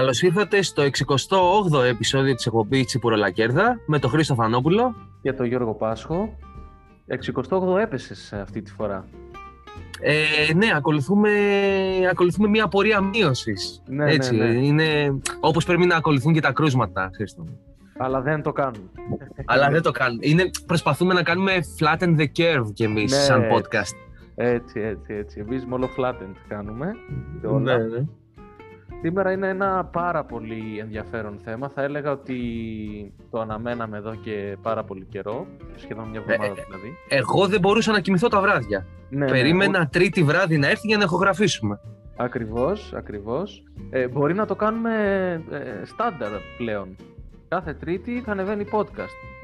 Καλώς ήρθατε στο 68ο επεισόδιο της εκπομπής Τσιπουρολακέρδα με τον Χρήστο Φανόπουλο και τον Γιώργο Πάσχο. 68ο έπεσες αυτή τη φορά. Ε, ναι, ακολουθούμε, ακολουθούμε μια πορεία μείωσης. Ναι, Έτσι, ναι, ναι. Είναι όπως πρέπει να ακολουθούν και τα κρούσματα, Χρήστο. Αλλά δεν το κάνουν. Αλλά δεν το κάνουμε. Είναι, προσπαθούμε να κάνουμε flatten the curve κι εμείς Ναι. σαν podcast. Έτσι, έτσι, έτσι. Εμείς μόνο flattened κάνουμε. και όλα. Ναι, ναι. Σήμερα είναι ένα πάρα πολύ ενδιαφέρον θέμα. Θα έλεγα ότι το αναμέναμε εδώ και πάρα πολύ καιρό. Σχεδόν μια εβδομάδα Ε, ε, δηλαδή. Εγώ δεν μπορούσα να κοιμηθώ τα βράδια. Ναι, ναι, Περίμενα τρίτη βράδυ να έρθει για να ηχογραφήσουμε. Ακριβώς, ακριβώς. Ε, μπορεί να το κάνουμε ε, στάνταρ πλέον. Κάθε τρίτη θα ανεβαίνει podcast.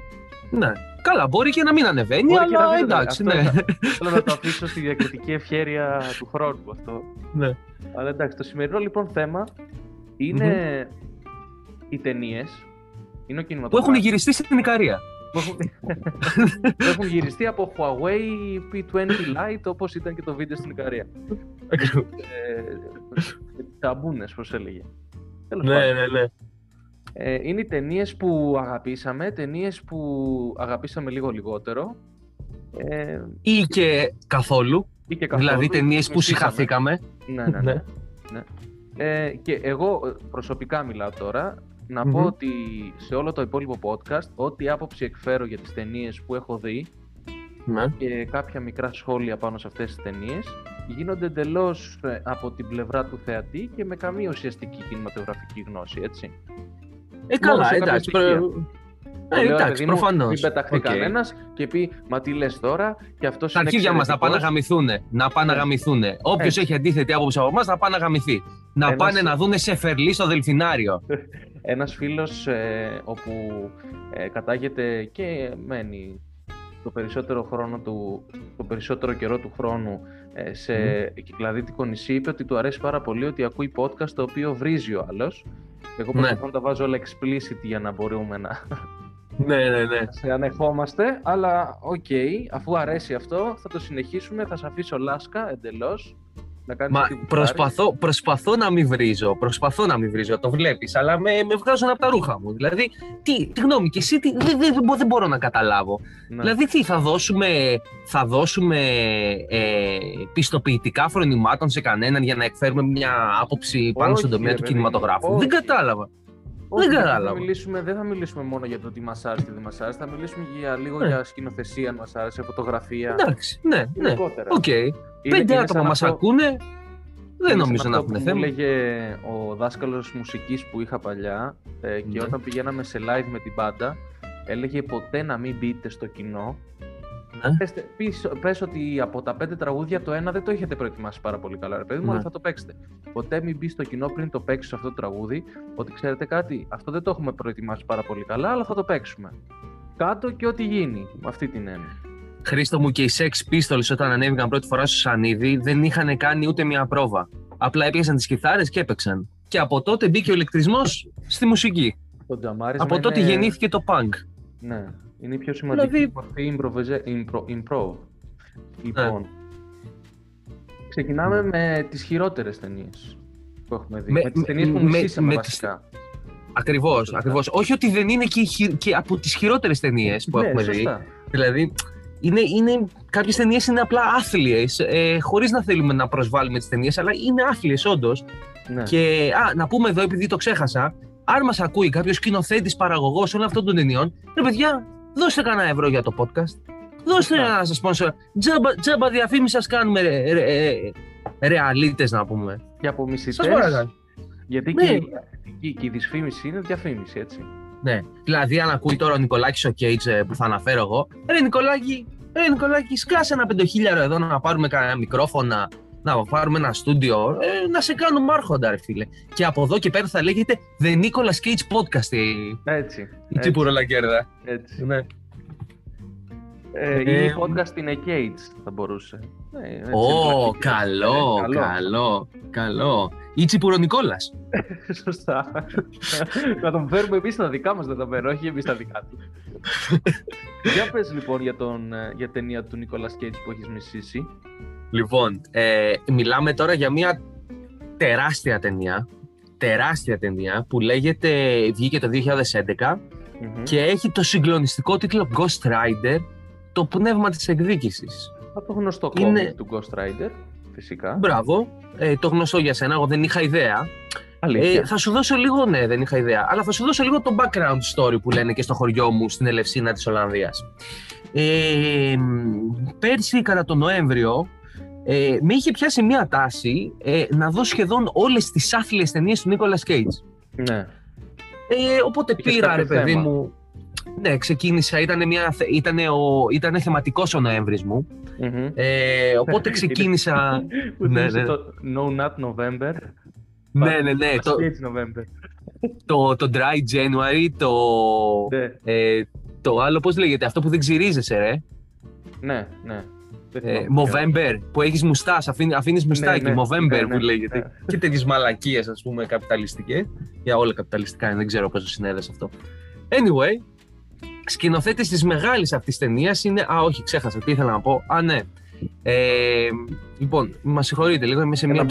Ναι. Καλά, μπορεί και να μην ανεβαίνει, Μπορεί και αλλά να μην εντάξει, ανεβαίνει. ναι. Αυτό Θέλω να το αφήσω στη διακριτική ευχέρεια του χρόνου αυτό. ναι. Αλλά εντάξει, το σημερινό λοιπόν θέμα είναι οι ταινίες. Είναι ο Που κινηματογράφος. έχουν γυριστεί στην Ικαρία. που έχουν... που έχουν γυριστεί από Huawei P20 Lite όπως ήταν και το βίντεο στην Ικαρία. Ε, με τις ταμπούνες, πώς έλεγε. Τέλος ναι, πάντων. ναι, ναι. Ε, είναι οι ταινίες που αγαπήσαμε, ταινίες που αγαπήσαμε λίγο λιγότερο. Ε, Ή και καθόλου. ή και καθόλου, δηλαδή ταινίες τις που μισήσαμε. συχαθήκαμε. Ναι, ναι, ναι. Ναι. ναι. Ε, και εγώ ε, προσωπικά μιλάω τώρα, να πω Μμμ. ότι σε όλο το υπόλοιπο podcast, ό,τι άποψη εκφέρω για τις ταινίες που έχω δει Ναι. και κάποια μικρά σχόλια πάνω σε αυτές τις ταινίες γίνονται εντελώς από την πλευρά του θεατή και με καμία ουσιαστική κινηματογραφική γνώση, έτσι. Ε, Μόνος καλά, σε κάποια εντάξει. στοιχεία. προ- Το Ε, λέω, εντάξει, παιδί μου, προφανώς. Μην πεταχθεί κανένας και πει Μα τι λες τώρα, και αυτός Τα αρχίδια μας να πάνε να γαμηθούν. Να πάνε να Ναι. γαμηθούν. Όποιος Έτσι. έχει αντίθετη άποψη από εμάς να πάνε να γαμηθεί. Να Ένας- πάνε να δούνε σε φερλί στο δελφινάριο. Ένας φίλος ε, όπου ε, κατάγεται και μένει το περισσότερο, χρόνο του, το περισσότερο καιρό του χρόνου ε, σε κυκλαδίτικο νησί είπε ότι του αρέσει πάρα πολύ ότι ακούει podcast το οποίο βρίζει ο άλλος. Εγώ Ναι. προσπαθώ να τα βάζω όλα explicit για να μπορούμε να ναι, ναι, ναι. σε ανεχόμαστε, αλλά οκ, αφού αρέσει αυτό θα το συνεχίσουμε, θα σε αφήσω λάσκα εντελώς. Να κάνεις Μα ό,τι γουστάρεις. προσπαθώ, προσπαθώ να μην βρίζω. Προσπαθώ να μην βρίζω. Το βλέπεις, αλλά με, με βγάζουν από τα ρούχα μου. Δηλαδή, τι, τι γνώμη, και εσύ τι, δεν, δεν, μπο- δεν μπορώ να καταλάβω. Ναι. Δηλαδή, τι θα δώσουμε, θα δώσουμε ε, πιστοποιητικά φρονημάτων σε κανέναν για να εκφέρουμε μια άποψη πάνω Όχι, στον τομέα ρε του παιδί μου, κινηματογράφου; όχι. Δεν κατάλαβα. Όχι, Δεν δεν κατάλαβα. Θα μιλήσουμε, δεν θα μιλήσουμε μόνο για το τι μας άρεσε και δεν μας άρεσε. Θα μιλήσουμε για, λίγο Ναι. για σκηνοθεσία, αν μας άρεσε, φωτογραφία. Εντάξει, ναι, ναι. Γενικότερα. Οκ. Είναι- Πέντε είναι άτομα σαν μας αυτό- ακούνε. είναι Δεν σαν νομίζω να αυτό έχουν που θέμα. Μου έλεγε ο δάσκαλος μουσικής που είχα παλιά ε, και Ναι. όταν πηγαίναμε σε live με την μπάντα, έλεγε ποτέ να μην μπείτε στο κοινό. Ναι. Πες, πεις, πες ότι από τα πέντε τραγούδια το ένα δεν το έχετε προετοιμάσει πάρα πολύ καλά, ρε παιδί μου, Ναι. αλλά θα το παίξετε. Ποτέ μην μπει στο κοινό πριν το παίξεις αυτό το τραγούδι, ότι ξέρετε κάτι, αυτό δεν το έχουμε προετοιμάσει πάρα πολύ καλά, αλλά θα το παίξουμε. Κάτω και ό,τι γίνει, με αυτή την έννοια. Χρήστο μου και οι Sex Pistols όταν ανέβηκαν πρώτη φορά στο Σανίδι δεν είχαν κάνει ούτε μια πρόβα. Απλά έπιασαν τις κιθάρες και έπαιξαν. Και από τότε μπήκε ο ηλεκτρισμός στη μουσική. Το τζαμάρισμα από τότε είναι- γεννήθηκε το punk. Ναι, είναι η πιο σημαντική Δηλαδή- μορφή improvise- impro, improv. Ναι. Λοιπόν, ξεκινάμε με τις χειρότερες ταινίες που έχουμε δει. Με- Με, τις με- ταινίες που με- μισήσαμε με βασικά. Ακριβώς, Σωστά. ακριβώς. Όχι ότι δεν είναι και, οι χει- και από τις χειρότερες ταινίες που ναι, έχουμε δει. σωστά. Δηλαδή, είναι, είναι, κάποιες ταινίες είναι απλά άθλιες, ε, χωρίς να θέλουμε να προσβάλλουμε τις ταινίες, αλλά είναι άθλιες όντως. Ναι. Και α, να πούμε εδώ, επειδή το ξέχασα, αν μας ακούει κάποιος σκηνοθέτης, παραγωγός όλων αυτών των ταινιών, ρε παιδιά, δώστε κανένα ευρώ για το podcast. Δώστε Σωστά. ένα sponsor. Τζάμπα, τζάμπα διαφήμιση, σας κάνουμε ρε, ρε, ρε, ρεαλίτες, να πούμε. Και από Σας μισητές, παρακαλώ. γιατί Ναι. και, η- και, και η δυσφήμιση είναι διαφήμιση, έτσι. Ναι. Δηλαδή, αν ακούει τώρα ο Νικολάκης ο Κέιτς ε, που θα αναφέρω εγώ, ρε Νικολάκη, ρε Νικολάκη, σκάσε ένα πεντοχίλιαρο εδώ να πάρουμε κανένα μικρόφωνα, να πάρουμε ένα στούντιο, ε, να σε κάνουμε άρχοντα, ρε φίλε. Και από εδώ και πέρα θα λέγεται The Nicolas Cage Podcast η, Έτσι. η έτσι, τσιπουρολακέρδα. έτσι. Ναι. Ε, Ε, ή podcast in a cage θα μπορούσε. Ναι, έτσι, Ω, εντάξει. καλό, Ε, καλό, καλό. Ή Τσιπουρονικόλας. Σωστά. να τον φέρουμε εμείς στα δικά μας δεδομένα, όχι εμείς τα δικά του. για πες λοιπόν για, τον, ε, για ταινία του Νίκολα Κέιτς που έχεις μισήσει. Λοιπόν, ε, μιλάμε τώρα για μια τεράστια ταινία. τεράστια ταινία που λέγεται, βγήκε το 2011 και έχει το συγκλονιστικό τίτλο Ghost Rider, το πνεύμα της εκδίκησης. Από το γνωστό Είναι... του Ghost Rider, φυσικά. Μπράβο, ε, το γνωστό για σένα, εγώ δεν είχα ιδέα. Ε, θα σου δώσω λίγο, ναι, δεν είχα ιδέα, αλλά θα σου δώσω λίγο το background story που λένε και στο χωριό μου στην Ελευσίνα της Ολλανδίας. Ε, πέρσι κατά τον Νοέμβριο ε, με είχε πιάσει μια τάση ε, να δω σχεδόν όλες τις άθλιες ταινίες του Νίκολας Κέιτς. Ναι. Ε, οπότε πήρα ρε παιδί μου, ναι, ξεκίνησα, ήταν, μια, ήτανε ο, ήτανε θεματικός ο Νοέμβρης μου. Mm-hmm. Ε, οπότε ξεκίνησα... ναι, ναι. Το No Not November. Ναι, ναι, ναι. Το, το, το Dry January, το, ναι. ε, το άλλο πώς λέγεται, αυτό που δεν ξυρίζεσαι, ρε. Ναι, ναι. Ε, Movember, που έχεις μουστάς, αφήνει, αφήνεις ναι, μουστάκι, ναι, Movember ναι, που λέγεται. Ναι. Και τέτοιες μαλακίες, ας πούμε, καπιταλιστικές. Για όλα καπιταλιστικά, δεν ξέρω πώς το συνέδεσαι αυτό. Anyway, σκηνοθέτης της μεγάλης αυτής ταινίας είναι. Α, όχι, ξέχασα τι ήθελα να πω. Α, ναι. Ε, λοιπόν, μας συγχωρείτε λίγο, είμαι σε μια,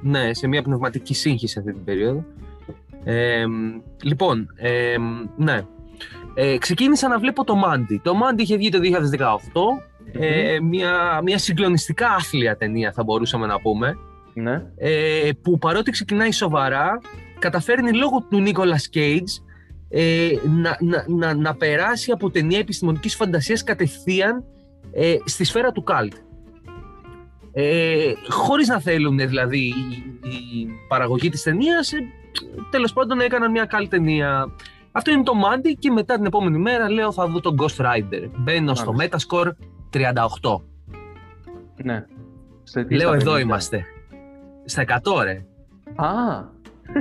ναι, σε μια πνευματική σύγχυση αυτή την περίοδο. Ε, λοιπόν, ε, ναι. Ε, ξεκίνησα να βλέπω το Μάντι. Το Μάντι είχε βγει το 2018. Ε, μια, μια συγκλονιστικά άθλια ταινία θα μπορούσαμε να πούμε. Ναι. Ε, που παρότι ξεκινάει σοβαρά, καταφέρνει λόγω του Νίκολας Κέιτζ ε, να, να, να, να, περάσει από ταινία επιστημονικής φαντασίας κατευθείαν ε, στη σφαίρα του καλτ. Ε, χωρίς να θέλουν δηλαδή η, παραγωγή της ταινίας, ε, τέλος πάντων έκαναν μια καλή ταινία. Αυτό είναι το Μάντι και μετά την επόμενη μέρα λέω θα δω τον Ghost Rider. Μπαίνω στο Metascore 38. Ναι. Λέω εδώ είμαστε. Στα 100 ρε. Α,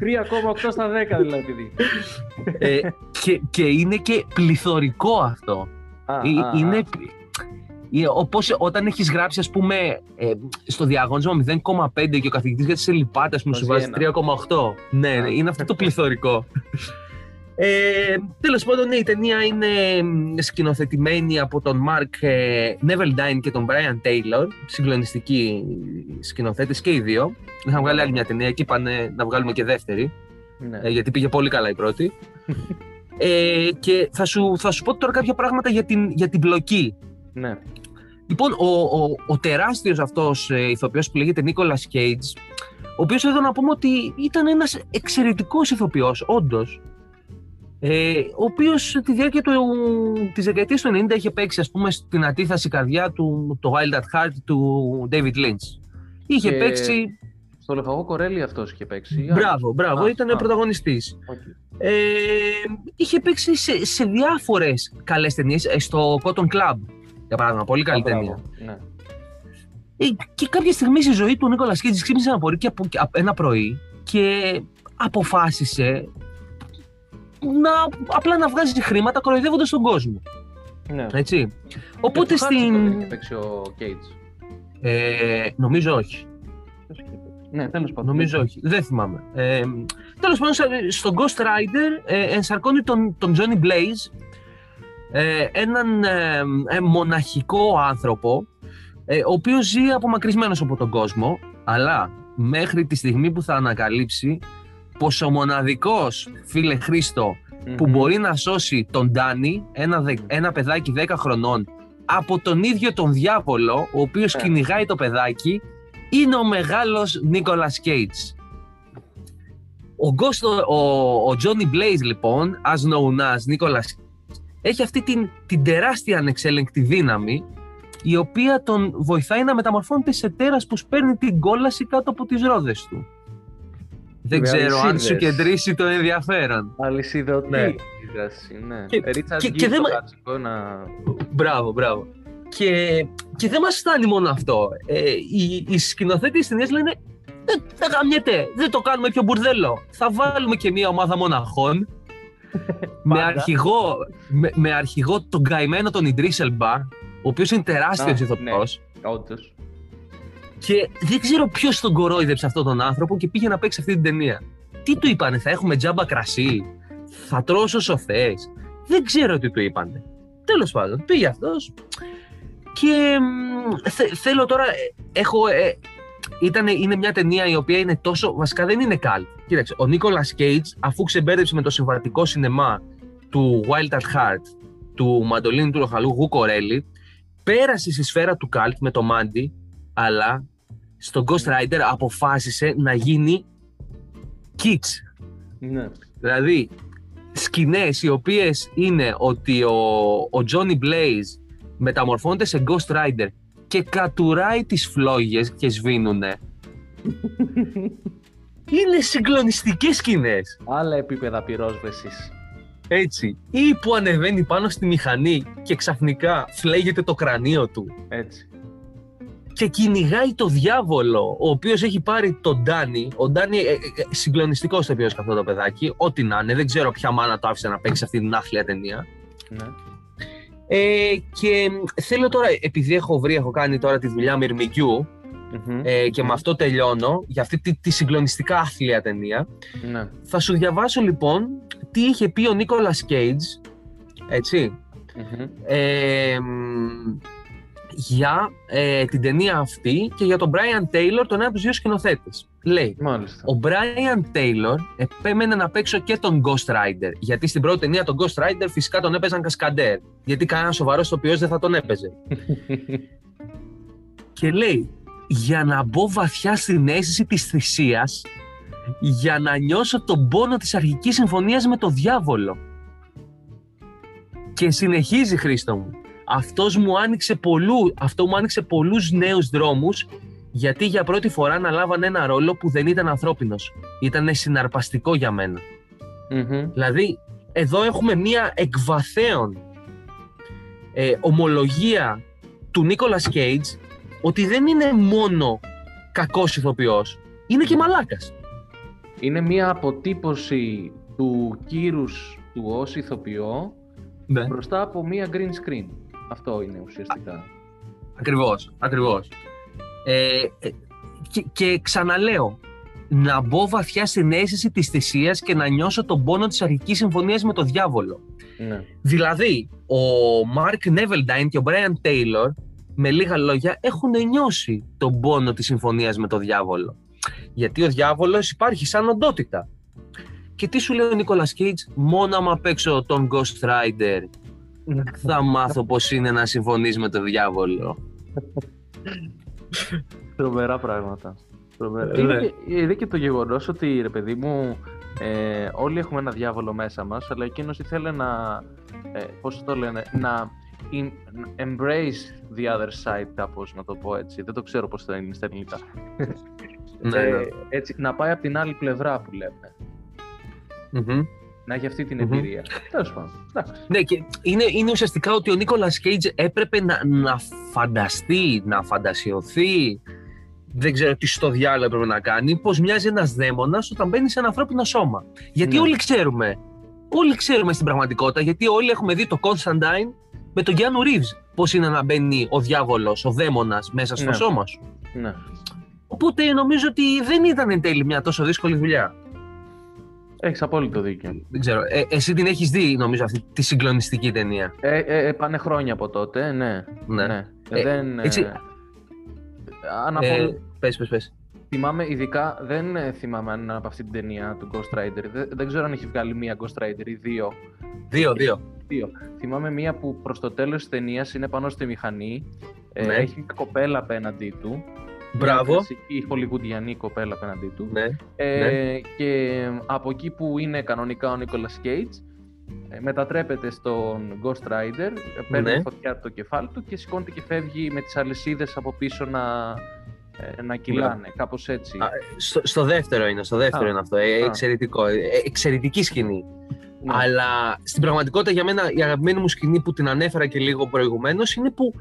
3,8 στα 10 δηλαδή. ε, και, και είναι και πληθωρικό αυτό. Α, ε, είναι, ε, όπως όταν έχεις γράψει ας πούμε ε, στο διαγώνισμα 0,5 και ο καθηγητής για τις ελληπάτες μου σου βάζει 3,8. Ναι, ναι, είναι αυτό το πληθωρικό. Ε, τέλος πάντων, ναι, η ταινία είναι σκηνοθετημένη από τον Mark ε, Neville και τον Brian Taylor, συγκλονιστικοί σκηνοθέτες και οι δύο. Είχαν βγάλει άλλη μια ταινία και είπαν να βγάλουμε και δεύτερη, ναι. ε, γιατί πήγε πολύ καλά η πρώτη. ε, και θα σου, θα σου πω τώρα κάποια πράγματα για την, για την πλοκή. Ναι. Λοιπόν, ο, ο, ο τεράστιος αυτός ε, ηθοποιός που λέγεται Nicolas Cage, ο οποίος εδώ να πούμε ότι ήταν ένας εξαιρετικός ηθοποιός, όντως, ε, ο οποίος τη διάρκεια του, της δεκαετίας του 90 είχε παίξει ας πούμε στην αντίθεση καρδιά του το Wild at Heart του David Lynch. Είχε και... παίξει... Στο Λεφαγό Κορέλη αυτός είχε παίξει. Μπράβο, μπράβο, ήταν ο πρωταγωνιστής. Okay. Ε, είχε παίξει σε, σε διάφορες καλές ταινίες, ε, στο Cotton Club, για παράδειγμα, πολύ καλή ταινία. Ναι. Ε, και κάποια στιγμή στη ζωή του Νίκολας Κίτζη ξύπνησε ένα πρωί, και, ένα πρωί και αποφάσισε να, απλά να βγάζει χρήματα κοροϊδεύοντας τον κόσμο. Ναι. Έτσι. Οπότε στην. Έχει παίξει ο Cage. Ε, νομίζω όχι. Ναι, τέλος πάντων. Νομίζω όχι. Δεν θυμάμαι. Ε, τέλος πάντων, στον Ghost Rider ε, ενσαρκώνει τον, τον Johnny Blaze, ε, έναν ε, ε μοναχικό άνθρωπο, ε, ο οποίος ζει απομακρυσμένος από τον κόσμο, αλλά μέχρι τη στιγμή που θα ανακαλύψει πως ο μοναδικός, φίλε που μπορεί να σώσει τον Ντάνι, ένα, ένα παιδάκι 10 χρονών, από τον ίδιο τον διάβολο, ο οποίος yeah. Ναι. κυνηγάει το παιδάκι, είναι ο μεγάλος Νίκολας Κέιτς. Ο, Ghost, ο, ο Johnny Blaze λοιπόν, as known as Νίκολας έχει αυτή την, την τεράστια ανεξέλεγκτη δύναμη η οποία τον βοηθάει να μεταμορφώνεται σε τέρας που σπέρνει την κόλαση κάτω από τις ρόδες του. Δεν ξέρω αν σου κεντρήσει το ενδιαφέρον. Αλυσιδωτή. Ναι. ναι. Και, και, και δεν... να... Μπράβο, μπράβο. Και, και δεν μας φτάνει μόνο αυτό. Ε, οι, οι σκηνοθέτες της ταινίας λένε δεν, δεν γαμιέται, δεν το κάνουμε πιο μπουρδέλο. Θα βάλουμε και μια ομάδα μοναχών με, αρχηγό, με, με, αρχηγό τον καημένο τον Ιντρίσελμπα, ο οποίος είναι τεράστιος ηθοποιός. Ναι, όντως. Και δεν ξέρω ποιος τον κορόιδεψε αυτόν τον άνθρωπο και πήγε να παίξει αυτή την ταινία. Τι του είπανε, θα έχουμε τζάμπα κρασί, θα τρώω όσο θε. Δεν ξέρω τι του είπανε. Τέλος πάντων, πήγε αυτός. Και θέλω τώρα, έχω, ε, ήταν, είναι μια ταινία η οποία είναι τόσο. Βασικά δεν είναι καλή. Κοίταξε, ο Νίκολα Κέιτ, αφού ξεμπέρδεψε με το συμβατικό σινεμά του Wild at Heart, του Μαντολίνου του Λοχαλού Γου Κορέλη, πέρασε στη σφαίρα του Καλτ με το Μάντι, αλλά στο Ghost Rider αποφάσισε να γίνει kits. Ναι. Δηλαδή, σκηνές οι οποίες είναι ότι ο, ο Johnny Blaze μεταμορφώνεται σε Ghost Rider και κατουράει τις φλόγες και σβήνουνε. είναι συγκλονιστικές σκηνές. Άλλα επίπεδα πυρόσβεσης. Έτσι. Ή που ανεβαίνει πάνω στη μηχανή και ξαφνικά φλέγεται το κρανίο του. Έτσι. Και κυνηγάει το διάβολο, ο οποίος έχει πάρει τον Ντάνι. Ο Ντάνι, ε, ε, ε, συγκλονιστικός το αυτό το παιδάκι. Ό,τι να είναι, δεν ξέρω ποια μάνα το άφησε να παίξει αυτή την άθλια ταινία. Ναι. Ε, και θέλω τώρα, επειδή έχω βρει, έχω κάνει τώρα τη δουλειά Μυρμικιού Μμμ. ε, και με αυτό τελειώνω, για αυτή τη, τη συγκλονιστικά άθλια ταινία, Ναι. θα σου διαβάσω λοιπόν τι είχε πει ο Νίκολας Κέιτζ, έτσι, Μμμ. ε, μ, για ε, την ταινία αυτή και για τον Brian Taylor, τον ένα από τους δύο σκηνοθέτες. Λέει, Μάλιστα. ο Brian Taylor επέμενε να παίξω και τον Ghost Rider. Γιατί στην πρώτη ταινία τον Ghost Rider φυσικά τον έπαιζαν κασκαντέρ. Γιατί κανένας σοβαρός ηθοποιός δεν θα τον έπαιζε. Και λέει, για να μπω βαθιά στην αίσθηση της θυσίας, για να νιώσω τον πόνο της αρχικής συμφωνίας με το διάβολο. Και συνεχίζει Χρήστο μου. Αυτός μου άνοιξε πολλού, αυτό μου άνοιξε πολλούς νέους δρόμους γιατί για πρώτη φορά αναλάβανε ένα ρόλο που δεν ήταν ανθρώπινος. Ήταν συναρπαστικό για μένα. Μμμ. Δηλαδή, εδώ έχουμε μία εκβαθέων ε, ομολογία του Νίκολας Κέιτζ ότι δεν είναι μόνο κακός ηθοποιός, είναι και μαλάκας. Είναι μια αποτύπωση του κύρους του ως ηθοποιό Ναι. μπροστά από μια green screen. Αυτό είναι ουσιαστικά. Ακριβώς, ακριβώς. Ε, ε, και, και ξαναλέω, να μπω βαθιά στην αίσθηση της θυσίας και να νιώσω τον πόνο της αρχικής συμφωνίας με το διάβολο. Ναι. Δηλαδή, ο Mark Neveldine και ο Brian Taylor, με λίγα λόγια, έχουν νιώσει τον πόνο της συμφωνίας με το διάβολο. Γιατί ο διάβολος υπάρχει σαν οντότητα. Και τι σου λέει ο Νίκολας Κέιτς, μόνο άμα παίξω τον Ghost Rider θα μάθω πώς είναι να συμφωνείς με το διάβολο. Τρομερά πράγματα. Τρομερά. Ε, Είναι, ναι. και, είναι και το γεγονός ότι ρε παιδί μου, ε, όλοι έχουμε ένα διάβολο μέσα μας, αλλά εκείνος ήθελε να. Ε, πώς το λένε, να in- embrace the other side, κάπως να το πω έτσι. Δεν το ξέρω πώς θα είναι στα ελληνικά. Ναι, Ε, ναι. έτσι, να πάει από την άλλη πλευρά που λέμε. Μμμ. Να έχει αυτή την Μμμ. εμπειρία. Τέλος πάντων. Εντάξει. Ναι, και είναι, είναι ουσιαστικά ότι ο Νίκολας Κέιτζ έπρεπε να, να φανταστεί, να φαντασιωθεί, δεν ξέρω τι στο διάλογο έπρεπε να κάνει, πώς μοιάζει ένας δαίμονας όταν μπαίνει σε ένα ανθρώπινο σώμα. Γιατί Ναι. όλοι ξέρουμε, όλοι ξέρουμε στην πραγματικότητα, γιατί όλοι έχουμε δει το Constantine με τον Γιάννου Ρίβς, πώς είναι να μπαίνει ο διάβολος, ο δαίμονας μέσα στο Ναι. σώμα σου. Ναι. Οπότε νομίζω ότι δεν ήταν εν τέλει μια τόσο δύσκολη δουλειά. Έχεις απόλυτο δίκιο. Δεν ξέρω. Ε, εσύ την έχεις δει, νομίζω, αυτή τη συγκλονιστική ταινία; Ε, ε, ε, πάνε χρόνια από τότε, ναι. Ναι. ναι. Ε, δεν, έτσι- ε, αναπο- Ε, πες, πες, πες. Θυμάμαι ειδικά, δεν ε, θυμάμαι αν είναι από αυτή την ταινία του Ghost Rider. Δεν, δεν ξέρω αν έχει βγάλει μία Ghost Rider ή δύο. Δύο, δύο. δύο. Θυμάμαι μία που προς το τέλος της ταινίας είναι πάνω στη μηχανή. ε, Ναι. Έχει μια κοπέλα απέναντί του. Μπράβο. Μια κλασική χολιγουντιανή κοπέλα απέναντί του. Ναι. Ε, Ναι. Και από εκεί που είναι κανονικά ο Nicolas Cage, ε, μετατρέπεται στον Ghost Rider, ε, παίρνει Ναι. φωτιά από το κεφάλι του και σηκώνεται και φεύγει με τις αλυσίδες από πίσω να, ε, να κυλάνε, κάπως έτσι. Α, Στο, στο δεύτερο είναι, στο δεύτερο Α. είναι αυτό. Ε, Α. εξαιρετικό. Ε, εξαιρετική σκηνή. Ναι. Αλλά στην πραγματικότητα για μένα η αγαπημένη μου σκηνή που την ανέφερα και λίγο προηγουμένως είναι που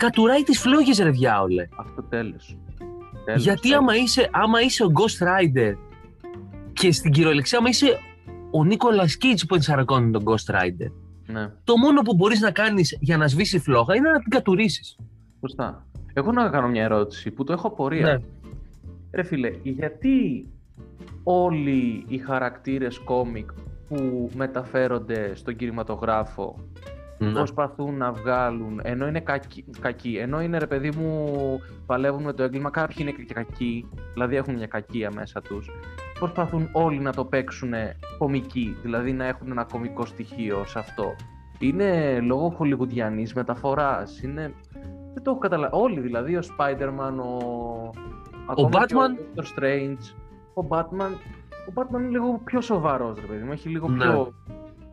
κατουράει τις φλόγες ρε διάολε. Αυτό τέλος. Τέλος, Γιατί τέλος. άμα είσαι, άμα είσαι ο Ghost Rider και στην κυριολεξία άμα είσαι ο Νίκολας Κίτς που ενσαρκώνει τον Ghost Rider Ναι, το μόνο που μπορείς να κάνεις για να σβήσει φλόγα είναι να την κατουρίσεις. σωστά. Εγώ να κάνω μια ερώτηση που το έχω απορία. Ναι. Ρε φίλε, γιατί όλοι οι χαρακτήρες κόμικ που μεταφέρονται στον κινηματογράφο Ναι. προσπαθούν να βγάλουν, ενώ είναι κακοί, κακοί, ενώ είναι ρε παιδί μου, παλεύουν με το έγκλημα, κάποιοι είναι και κακοί, δηλαδή έχουν μια κακία μέσα τους, προσπαθούν όλοι να το παίξουν κομική, δηλαδή να έχουν ένα κομικό στοιχείο σε αυτό. Είναι λόγω χολιγουδιανής μεταφοράς, είναι... Δεν το έχω καταλάβει. Όλοι δηλαδή, ο Spider-Man, ο... ακόμα και Batman; ο Doctor Strange, ο Batman... Ο Batman είναι λίγο πιο σοβαρός, ρε παιδί μου, έχει λίγο Ναι. πιο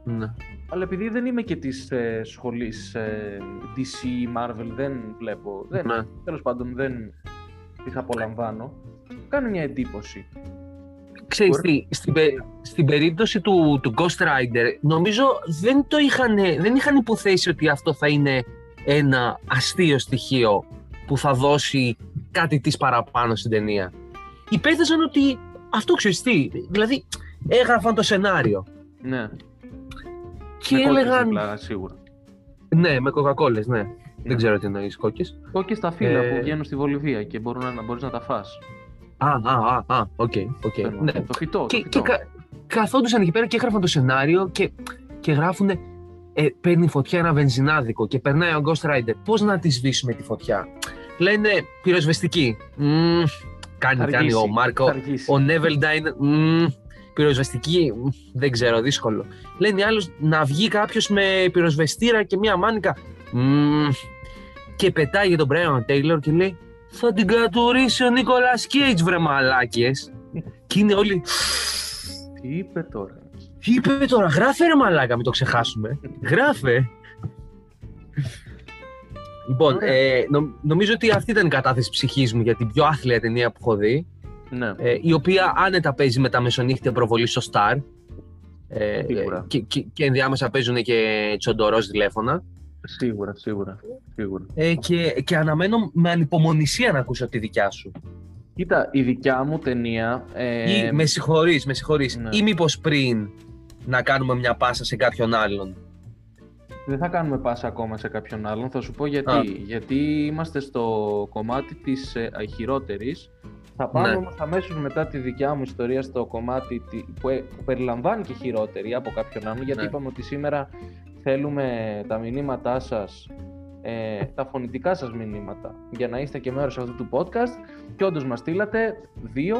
Ναι. Αλλά επειδή δεν είμαι και της ε, σχολής ε, DC, Marvel, δεν βλέπω, δεν, Ναι. τέλος πάντων δεν τις απολαμβάνω, κάνει μια εντύπωση. Ξέρεις Μπορεί. τι, στην, πε- στην περίπτωση του, του Ghost Rider, νομίζω δεν το είχαν, δεν είχαν υποθέσει ότι αυτό θα είναι ένα αστείο στοιχείο που θα δώσει κάτι της παραπάνω στην ταινία. Υπέθεσαν ότι αυτό ξέρεις τι, δηλαδή έγραφαν το σενάριο Ναι, και με κόκκες έλεγαν... δίπλα, σίγουρα. Ναι, με κοκακόλες, ναι. Δεν ξέρω τι εννοείς κόκες. Κόκες τα φύλλα Ε, που βγαίνουν στη Βολιβία και μπορούν να, να μπορείς να τα φας. Α, α, α, α, OK, OK. Θέλω, ναι. Το φυτό, Και, το φυτό. και κα, καθόντουσαν εκεί πέρα και έγραφαν το σενάριο και, και γράφουν ε, παίρνει φωτιά ένα βενζινάδικο και περνάει ο Ghost Rider. Πώς να τη σβήσουμε τη φωτιά; Λένε πυροσβεστική. Μμμ, κάνει, Θα κάνει αργήσει, ο Μάρκο. θα αργήσει. Ο Nevada είναι. Μμμ, πυροσβεστική. μ, Δεν ξέρω, δύσκολο. Λένε οι άλλοι να βγει κάποιος με πυροσβεστήρα και μια μάνικα. Μμμ, και πετάει για τον Brian Taylor και λέει Θα την κατουρίσει ο Νίκολα Κέιτς βρε μαλάκες. και είναι όλοι. Τι είπε τώρα; Τι είπε τώρα, γράφε ρε μαλάκα, μην το ξεχάσουμε. Γράφε. Λοιπόν, Ωραία. ε, νο- νομίζω ότι αυτή ήταν η κατάθεση ψυχής μου για την πιο άθλια ταινία που έχω δει. Ναι, ε, η οποία άνετα παίζει με τα μεσονύχτια προβολή στο Star. Ε, Σίγουρα. και, και, και ενδιάμεσα παίζουν και τσοντορός τηλέφωνα. σίγουρα, σίγουρα, σίγουρα. Ε, και, και αναμένω με ανυπομονησία να ακούσω τη δικιά σου. Κοίτα, η δικιά μου ταινία... Ε, Ή με συγχωρείς, με συγχωρείς. ναι. Ή μήπως πριν να κάνουμε μια πάσα σε κάποιον άλλον. Δεν θα κάνουμε πάσα ακόμα σε κάποιον άλλον. Θα σου πω γιατί. Α. Γιατί είμαστε στο κομμάτι της ε, χειρότερης. Θα πάμε Ναι. όμως αμέσως μετά τη δικιά μου ιστορία στο κομμάτι τη- που, ε, που περιλαμβάνει και χειρότερη από κάποιον άλλον. Γιατί Ναι. είπαμε ότι σήμερα θέλουμε τα μηνύματά σας, ε, τα φωνητικά σας μηνύματα, για να είστε και μέρος αυτού του podcast. Και όντως μας στείλατε δύο.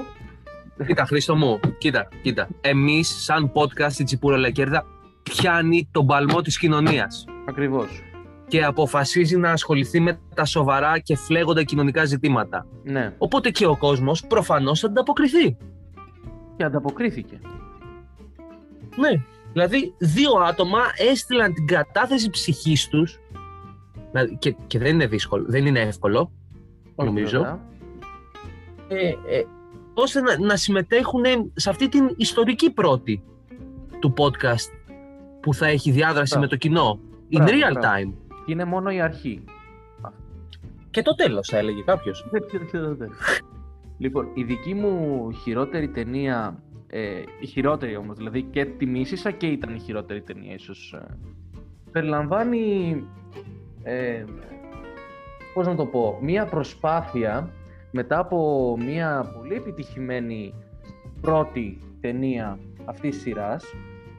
Κοίτα, Χρήστο μου, κοίτα, κοίτα. Εμείς, σαν podcast, η Τσιπούρα Λακέρδα, πιάνει τον παλμό της κοινωνίας Ακριβώς. Και αποφασίζει να ασχοληθεί με τα σοβαρά και φλέγοντα κοινωνικά ζητήματα. Ναι. Οπότε και ο κόσμος προφανώς θα ανταποκριθεί. Και ανταποκρίθηκε. Ναι. Δηλαδή, δύο άτομα έστειλαν την κατάθεση ψυχής τους δηλαδή, και, και δεν είναι δύσκολο, δεν είναι εύκολο, Όχι, Νομίζω. βέβαια. ε, ε, ώστε να, να συμμετέχουν σε αυτή την ιστορική πρώτη του podcast που θα έχει διάδραση Μπράβο. με το κοινό. In Μπράβο, real μπράβο. time. Είναι μόνο η αρχή. Και το τέλος θα έλεγε κάποιος. λοιπόν, η δική μου χειρότερη ταινία, ε, η χειρότερη όμως, δηλαδή και τη μίσησα και ήταν η χειρότερη ταινία ίσως, ε, περιλαμβάνει, ε, πώς να το πω, μία προσπάθεια μετά από μία πολύ επιτυχημένη πρώτη ταινία αυτής της σειράς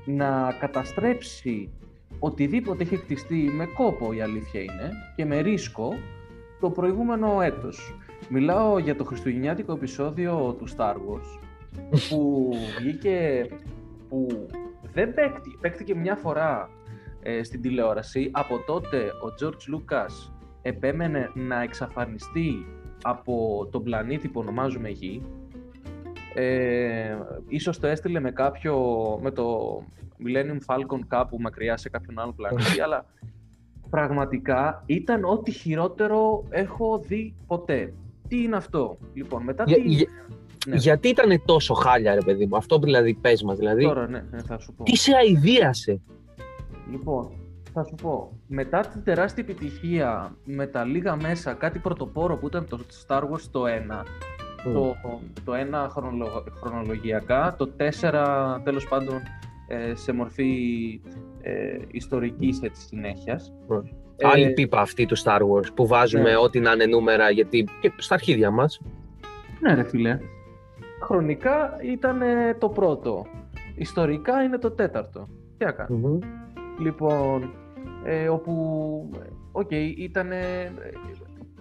να καταστρέψει οτιδήποτε έχει χτιστεί με κόπο η αλήθεια είναι και με ρίσκο το προηγούμενο έτος. Μιλάω για το χριστουγεννιάτικο επεισόδιο του Star Wars που βγήκε, που δεν παίκτηκε, παίκτηκε μια φορά ε, στην τηλεόραση. Από τότε ο George Lucas επέμενε να εξαφανιστεί από τον πλανήτη που ονομάζουμε Γη. Ε, ίσως το έστειλε με κάποιο, με το Millennium Falcon κάπου μακριά σε κάποιον άλλο πλανήτη, αλλά πραγματικά ήταν ό,τι χειρότερο έχω δει ποτέ. Τι είναι αυτό, λοιπόν, μετά Για- τη... για- Ναι. Γιατί ήταν τόσο χάλια, ρε παιδί μου, αυτό δηλαδή πες μας, δηλαδή. Τώρα, ναι, ναι, θα σου πω. Τι σε αηδίασε; Λοιπόν, θα σου πω, μετά την τεράστια επιτυχία με τα λίγα μέσα, κάτι πρωτοπόρο που ήταν το Star Wars το 1, το, το 1 χρονολο- χρονολογιακά, το 4 τέλος πάντων ε, σε μορφή ε, ιστορικής έτσι, συνέχειας. Mm. Ε, Άλλη πίπα αυτή του Star Wars που βάζουμε ναι. ό,τι να είναι νούμερα γιατί και στα αρχίδια μας. Ναι ρε φίλε. Χρονικά ήταν ε, το πρώτο. Ιστορικά είναι το τέταρτο. Τι να κάνω. Μμμ. Λοιπόν, ε, όπου, OK, okay, ήταν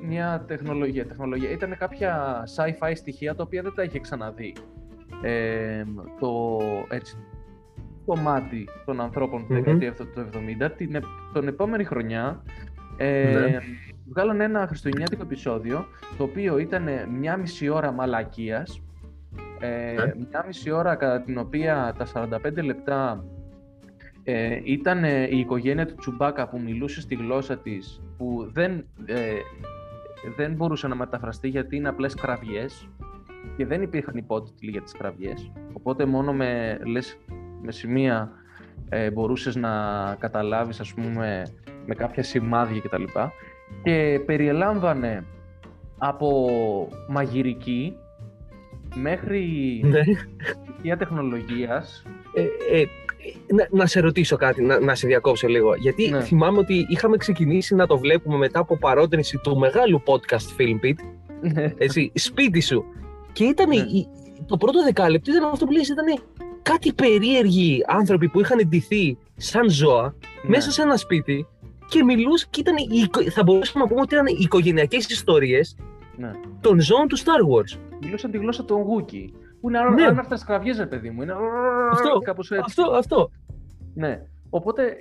μια τεχνολογία, τεχνολογία. Ήταν κάποια sci-fi στοιχεία τα οποία δεν τα είχε ξαναδεί ε, το, έτσι, το μάτι των ανθρώπων mm-hmm. δεκαετίας του 70. Την, τον επόμενη χρονιά ε, ναι. βγάλανε ένα χριστουγεννιάτικο επεισόδιο το οποίο ήταν μια μισή ώρα μαλακίας ε, ναι. μια μισή ώρα κατά την οποία τα 45 λεπτά ε, ήταν η οικογένεια του Τσουμπάκα που μιλούσε στη γλώσσα της που δεν, ε, δεν μπορούσε να μεταφραστεί γιατί είναι απλές κραυγές και δεν υπήρχαν υπότιτλοι για τις κραυγές οπότε μόνο με, λες, με σημεία ε, μπορούσες να καταλάβεις ας πούμε με κάποια σημάδια κτλ. Και, και περιελάμβανε από μαγειρική μέχρι ναι. τεχνολογίας. Ε, ε, να, να, σε ρωτήσω κάτι, να, να σε διακόψω λίγο. Γιατί ναι. θυμάμαι ότι είχαμε ξεκινήσει να το βλέπουμε μετά από παρότρινση του μεγάλου podcast Film Pit. Ναι. έτσι, σπίτι σου. Και ήταν ναι. το πρώτο δεκάλεπτο ήταν αυτό που λες, ήταν κάτι περίεργοι άνθρωποι που είχαν εντυθεί σαν ζώα ναι. μέσα σε ένα σπίτι και μιλούσαν και ήταν, θα μπορούσαμε να πούμε ότι ήταν οικογενειακές ιστορίες ναι. των ζώων του Star Wars. Μιλούσαν τη γλώσσα των Wookiee. Που είναι ναι. άναυτα σκραυγές, ρε παιδί μου. Είναι αυτό, κάπως έτσι. Αυτό, αυτό. Ναι. Οπότε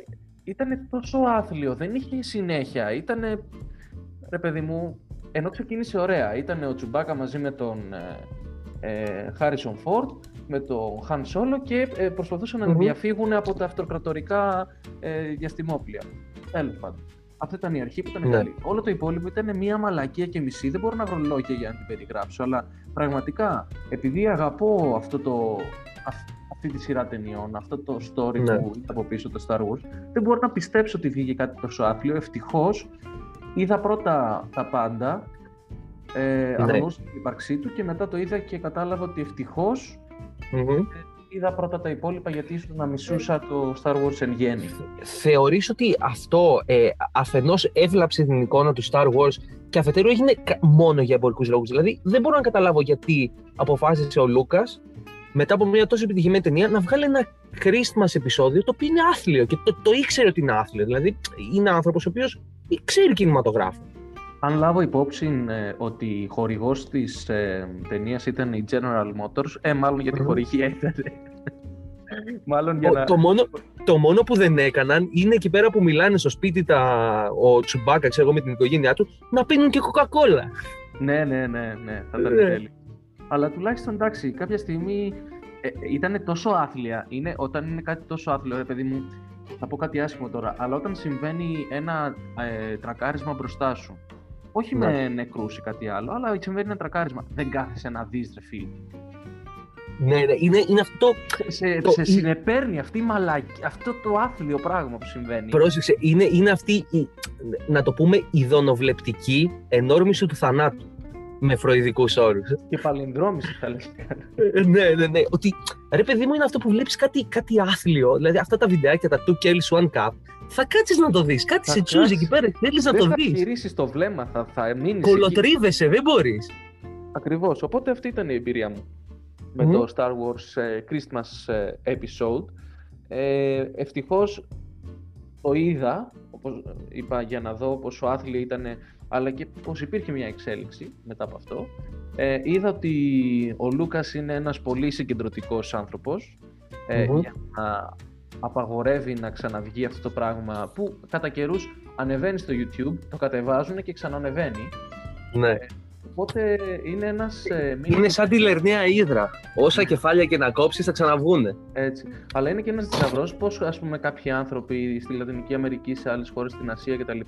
ήταν τόσο άθλιο, δεν είχε συνέχεια. Ήταν, ρε παιδί μου, ενώ ξεκίνησε ωραία. Ήταν ο Τσουμπάκα μαζί με τον ε, Χάρισον ε, Φόρτ με το Han Solo και ε, προσπαθούσαν να διαφύγουν από τα αυτοκρατορικά ε, διαστημόπλια. Τέλος πάντων. Αυτή ήταν η αρχή που ήταν ναι. καλή. Όλο το υπόλοιπο ήταν μια μαλακία και μισή. Δεν μπορώ να βρω λόγια για να την περιγράψω, αλλά πραγματικά επειδή αγαπώ αυτό το, αυτή τη σειρά ταινιών, αυτό το story ναι. που ήταν από πίσω το Star Wars, δεν μπορώ να πιστέψω ότι βγήκε κάτι τόσο άθλιο. Ευτυχώς είδα πρώτα τα πάντα, ε, ναι. την ύπαρξή του και μετά το είδα και κατάλαβα ότι ευτυχώς mm Είδα πρώτα τα υπόλοιπα γιατί ίσως να μισούσα το Star Wars εν γέννη. Θεωρείς ότι αυτό ε, αφενός έβλαψε την εικόνα του Star Wars και αφετέρου έγινε μόνο για εμπορικούς λόγους. Δηλαδή δεν μπορώ να καταλάβω γιατί αποφάσισε ο Λούκας μετά από μια τόσο επιτυχημένη ταινία να βγάλει ένα Christmas επεισόδιο το οποίο είναι άθλιο και το, το ήξερε ότι είναι άθλιο. Δηλαδή είναι άνθρωπος ο οποίος ξέρει κινηματογράφο. Αν λάβω υπόψη ε, ότι χορηγός της ε, ταινίας ήταν η General Motors, ε, μάλλον για τη χορηγία ήταν. μάλλον για να... το, μόνο, το μόνο που δεν έκαναν είναι εκεί πέρα που μιλάνε στο σπίτι τα, ο Τσουμπάκα, ξέρω εγώ, με την οικογένειά του, να πίνουν και κοκακόλα. Ναι, ναι, ναι, ναι, θα ήταν ναι. τέλειο. Αλλά τουλάχιστον εντάξει, κάποια στιγμή ε, ήταν τόσο άθλια. Είναι, όταν είναι κάτι τόσο άθλιο, ρε παιδί μου, θα πω κάτι άσχημο τώρα, αλλά όταν συμβαίνει ένα ε, τρακάρισμα μπροστά σου όχι ναι. με νεκρούς ή κάτι άλλο, αλλά συμβαίνει ένα τρακάρισμα. Δεν κάθεσαι να δεις, ρε φίλε. Ναι, ναι, είναι, είναι αυτό. Σε, το... σε συνεπέρνει αυτή η μαλακή, αυτό το άθλιο πράγμα που συμβαίνει. Πρόσεξε, είναι, είναι αυτή η, να το πούμε, η δονοβλεπτική ενόρμηση του θανάτου. Με φροηδικούς όρους. Και παλινδρόμηση, θα λες. Ε, ναι, ναι, ναι. Ότι ρε παιδί μου είναι αυτό που βλέπεις κάτι, κάτι άθλιο. Δηλαδή αυτά τα βιντεάκια, τα two Kelly's One Cup, θα κάτσεις να το δεις. Κάτι σε τσούζει εκεί πέρα. Θέλεις να το δεις. Θα γυρίσει το βλέμμα, θα, θα μείνεις. Κολοτρίβεσαι, δεν μπορείς. Ακριβώς. Οπότε αυτή ήταν η εμπειρία μου με το Star Wars ε, Christmas ε, episode. Ε, Ευτυχώς το είδα, όπως είπα, για να δω πόσο άθλιο ήταν, αλλά και πως υπήρχε μια εξέλιξη μετά από αυτό. Ε, είδα ότι ο Λούκας είναι ένας πολύ συγκεντρωτικός άνθρωπος, ε, για να απαγορεύει να ξαναβγεί αυτό το πράγμα που κατά καιρούς ανεβαίνει στο YouTube, το κατεβάζουν και ξανανεβαίνει. Ναι. Ε, οπότε είναι ένας. Ε, είναι σαν τη λερναία ύδρα. Όσα κεφάλια και να κόψεις θα ξαναβγούνε. Έτσι. Αλλά είναι και ένας θησαυρό πώς ας πούμε κάποιοι άνθρωποι στη Λατινική Αμερική, σε άλλες χώρες στην Ασία κτλ.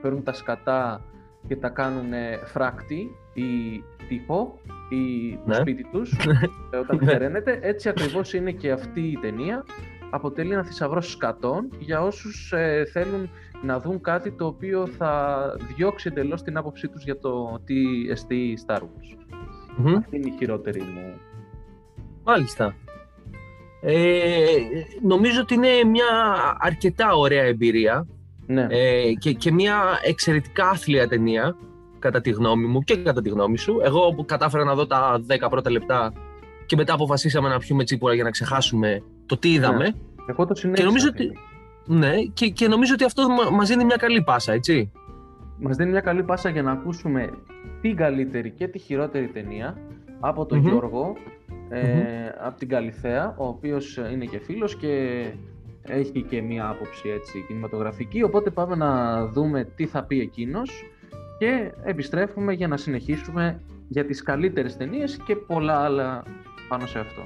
παίρνουν τα σκατά και τα κάνουν φράκτη ή τύπο ή το ναι. σπίτι τους ε, όταν φεραίνεται. Έτσι ακριβώς είναι και αυτή η ταινία αποτελεί ένα θησαυρό σκατών για όσους ε, θέλουν να δουν κάτι το οποίο θα διώξει εντελώς την άποψή τους για το τι εστί Star Wars. mm Αυτή είναι η χειρότερη μου. Μάλιστα. Ε, νομίζω ότι είναι μια αρκετά ωραία εμπειρία ναι. ε, και, και μια εξαιρετικά άθλια ταινία κατά τη γνώμη μου και κατά τη γνώμη σου. Εγώ που κατάφερα να δω τα 10 πρώτα λεπτά και μετά αποφασίσαμε να πιούμε τσίπουρα για να ξεχάσουμε το τι είδαμε. Ναι. Εγώ το συνέχισα. Και νομίζω ότι... Ναι, και, και νομίζω ότι αυτό μα- μας δίνει μια καλή πάσα, έτσι. Μας δίνει μια καλή πάσα για να ακούσουμε την καλύτερη και τη χειρότερη ταινία από τον Μμμ. Γιώργο, ε, από την Καλυθέα, ο οποίος είναι και φίλος και έχει και μία άποψη έτσι, κινηματογραφική, οπότε πάμε να δούμε τι θα πει εκείνος και επιστρέφουμε για να συνεχίσουμε για τις καλύτερες ταινίες και πολλά άλλα πάνω σε αυτό.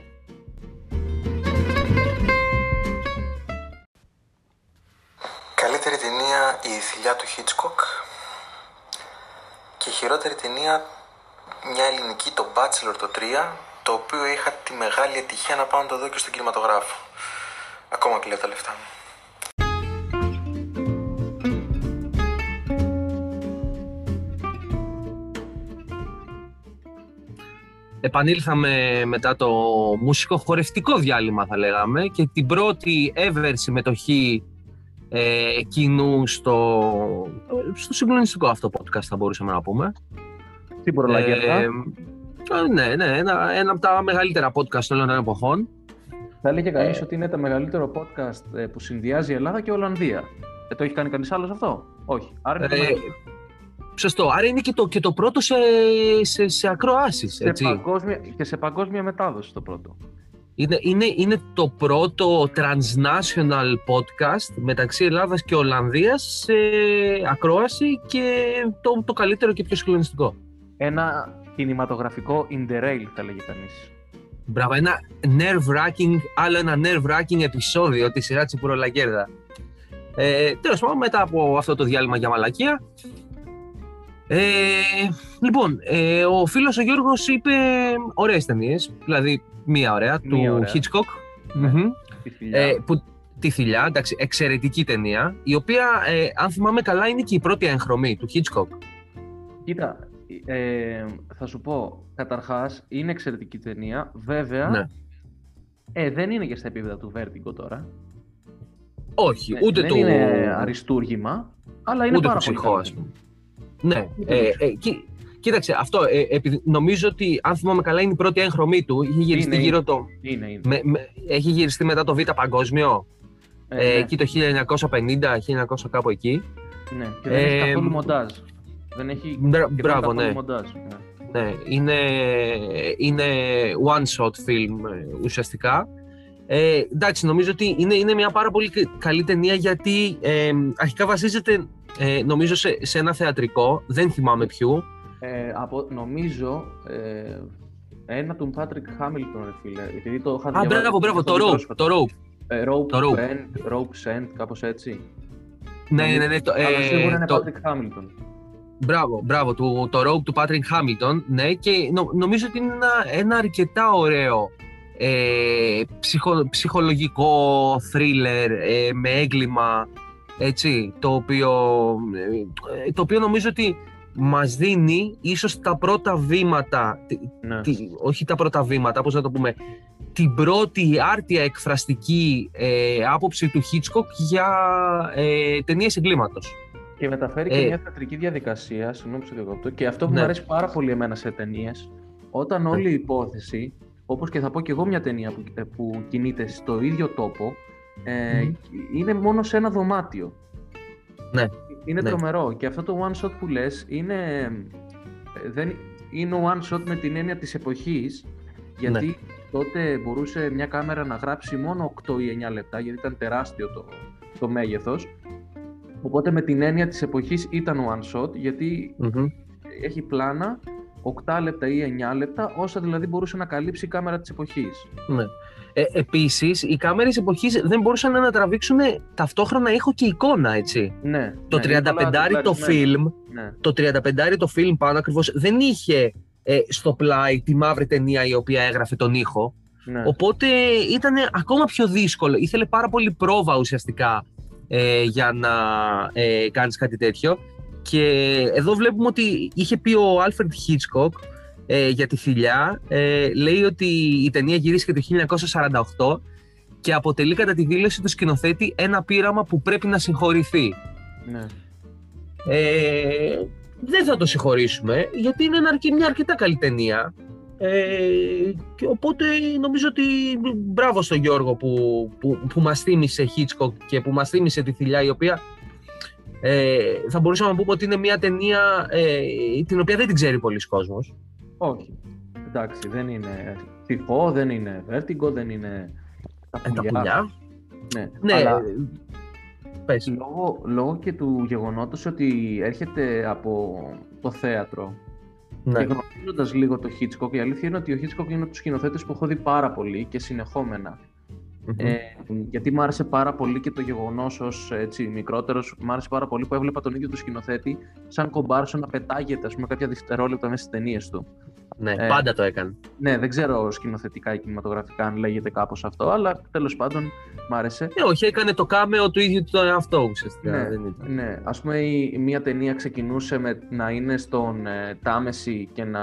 Καλύτερη ταινία η θηλιά του Hitchcock και χειρότερη ταινία μια ελληνική το Bachelor το 3 το οποίο είχα τη μεγάλη ατυχία να πάω να το δω και στον κινηματογράφο. Ακόμα κλαίω τα λεφτά μου. Επανήλθαμε μετά το μουσικό χορευτικό διάλειμμα θα λέγαμε και την πρώτη ever συμμετοχή ε, κοινού στο, στο συγκλονιστικό αυτό podcast θα μπορούσαμε να πούμε. Την προλαγέρδα. Ε, ε, ναι, ναι, ένα, ένα από τα μεγαλύτερα podcast όλων των εποχών. Θα έλεγε κανείς Ε. ότι είναι το μεγαλύτερο podcast ε, που συνδυάζει η Ελλάδα και η Ολλανδία. Ε, το έχει κάνει κανείς άλλος αυτό; Όχι. Άρα είναι το Ε, μεγαλύτερο. σωστό, άρα είναι και το, και το πρώτο σε, σε, σε ακροάσεις, σε έτσι. παγκόσμια, και σε παγκόσμια μετάδοση το πρώτο. Είναι, είναι, είναι το πρώτο transnational podcast μεταξύ Ελλάδας και Ολλανδίας σε ακρόαση και το, το καλύτερο και πιο συγκλονιστικό. Ένα κινηματογραφικό in the rail, θα λέγει κανείς. Μπράβο, ένα nerve-wracking, άλλο ένα nerve-wracking επεισόδιο της σειράς της Πουρολακέρδα. Ε, τέλος πάντων, μετά από αυτό το διάλειμμα για μαλακία. Ε, λοιπόν, ε, ο φίλος ο Γιώργος είπε ωραίες ταινίες, δηλαδή μία ωραία, Μία του ωραία. Hitchcock. Ναι. Μμμ. Τη θηλιά. Ε, που, τη θηλιά, εντάξει, εξαιρετική ταινία, η οποία, ε, αν θυμάμαι καλά, είναι και η πρώτη εγχρωμή του Hitchcock. Κοίτα, ε, θα σου πω, καταρχάς είναι εξαιρετική ταινία. Βέβαια, Ναι. ε, δεν είναι και στα επίπεδα του Vertigo τώρα. Όχι, Ναι, ούτε δεν του... είναι αριστούργημα, αλλά είναι ούτε πάρα του πολύ ψυχό, καλή ας ταινία. πούμε. Ναι, Ούτε ε, του ε, κοί- κοίταξε, αυτό, ε, επειδή, νομίζω ότι, αν θυμάμαι καλά, είναι η πρώτη έγχρωμή του. Είχε γυριστεί Είναι, γύρω το... Είναι, είναι. Με, με- έχει γυριστεί μετά το Β' Παγκόσμιο, Ε, ε, ναι, εκεί το 1950-1900 κάπου εκεί. ναι. Και δεν έχει ε, καθόλου μοντάζ. Δεν έχει Μπρα- σχεδόν μπράβο, καθόλου ναι. μοντάζ. ναι. Ναι, είναι, είναι one-shot film ε, ουσιαστικά. Ε, εντάξει, νομίζω ότι είναι, είναι μια πάρα πολύ καλή ταινία γιατί ε, αρχικά βασίζεται ε, νομίζω σε, σε ένα θεατρικό, δεν θυμάμαι ποιου. Ε, από, νομίζω ε, ένα του Patrick Hamilton, ρε φίλε. Επειδή το είχα Α, διαβάσει- μπράβο, μπράβο, το το δει Rope, πρόσφατα. το Rope. Ε, Rope, το Rope. Send, Rope Send, κάπως έτσι. Ναι, ναι, ναι, το, Αλλά σίγουρα είναι ε, το, Patrick Hamilton. Μπράβο, μπράβο, το, το Rogue του Patrick Hamilton, ναι, και νο- νομίζω ότι είναι ένα, ένα αρκετά ωραίο ε, ψυχο, ψυχολογικό thriller ε, με έγκλημα, έτσι, το οποίο, ε, το οποίο νομίζω ότι μας δίνει ίσως τα πρώτα βήματα, τι- Ναι. τι- όχι τα πρώτα βήματα, πώς να το πούμε, την πρώτη άρτια εκφραστική ε, άποψη του Hitchcock για ε, ταινίες εγκλήματος. Και μεταφέρει Ε. και μια θεατρική διαδικασία, συγγνώμη που σε διακόπτω, και αυτό που Ναι. μου αρέσει πάρα πολύ εμένα σε ταινίες, όταν όλη η υπόθεση, όπως και θα πω και εγώ μια ταινία που, ε, που κινείται στο ίδιο τόπο, ε, Μμμ. είναι μόνο σε ένα δωμάτιο. Ναι. Είναι Ναι. τρομερό. Και αυτό το one shot που λες είναι, ε, δεν, είναι one shot με την έννοια της εποχής, γιατί Ναι. τότε μπορούσε μια κάμερα να γράψει μόνο 8 ή 9 λεπτά, γιατί ήταν τεράστιο το, το μέγεθος. Οπότε με την έννοια της εποχής ήταν one shot, γιατί Μμμ. έχει πλάνα 8 λεπτά ή 9 λεπτά, όσα δηλαδή μπορούσε να καλύψει η κάμερα της εποχής. Ναι. Ε, επίσης, οι κάμερες εποχής δεν μπορούσαν να τραβήξουν ταυτόχρονα ήχο και εικόνα, έτσι. Ναι. Το ναι, 35 είναι το πολλά φιλμ, Ναι. το 35 το φιλμ πάνω ακριβώς δεν είχε ε, στο πλάι τη μαύρη ταινία η οποία έγραφε τον ήχο. ναι. Οπότε ήταν ακόμα πιο δύσκολο. Ήθελε πάρα πολύ πρόβα ουσιαστικά ε, για να ε, κάνεις κάτι τέτοιο. Και εδώ βλέπουμε ότι είχε πει ο Alfred Hitchcock ε, για τη θηλιά. Ε, λέει ότι η ταινία γυρίστηκε το 1948 και αποτελεί κατά τη δήλωση του σκηνοθέτη ένα πείραμα που πρέπει να συγχωρηθεί. ναι. Ε, δεν θα το συγχωρήσουμε γιατί είναι ένα αρκε- μια αρκετά καλή ταινία. Ε, και οπότε νομίζω ότι μπράβο στον Γιώργο που, που, που μας θύμισε Hitchcock και που μας θύμισε τη θηλιά η οποία ε, θα μπορούσαμε να πούμε ότι είναι μια ταινία ε, την οποία δεν την ξέρει πολλοί κόσμος. Όχι. Εντάξει, δεν είναι τυπό, δεν είναι Vertigo, δεν είναι τα πουλιά. τα πουλιά. Ναι, ναι αλλά πες. Λόγω, λόγω και του γεγονότος ότι έρχεται από το θέατρο ναι. Και γνωρίζοντας λίγο το Hitchcock, η αλήθεια είναι ότι ο Hitchcock είναι από τους σκηνοθέτες που έχω δει πάρα πολύ και συνεχομενα Ε, γιατί μου άρεσε πάρα πολύ και το γεγονός ως μικρότερος, μου άρεσε πάρα πολύ που έβλεπα τον ίδιο του σκηνοθέτη σαν κομπάρσο να πετάγεται ας πούμε, κάποια δευτερόλεπτα μέσα στις ταινίες του. Ναι, ε, πάντα το έκανε. Ναι, δεν ξέρω σκηνοθετικά ή κινηματογραφικά αν λέγεται κάπως αυτό, αλλά τέλος πάντων μ' άρεσε. Ε, όχι, έκανε το κάμεο του ίδιου το εαυτό ουσιαστικά. Ναι, δεν ήταν. ναι. ας πούμε η, μία ταινία ξεκινούσε με να είναι στον ε, Τάμεση και να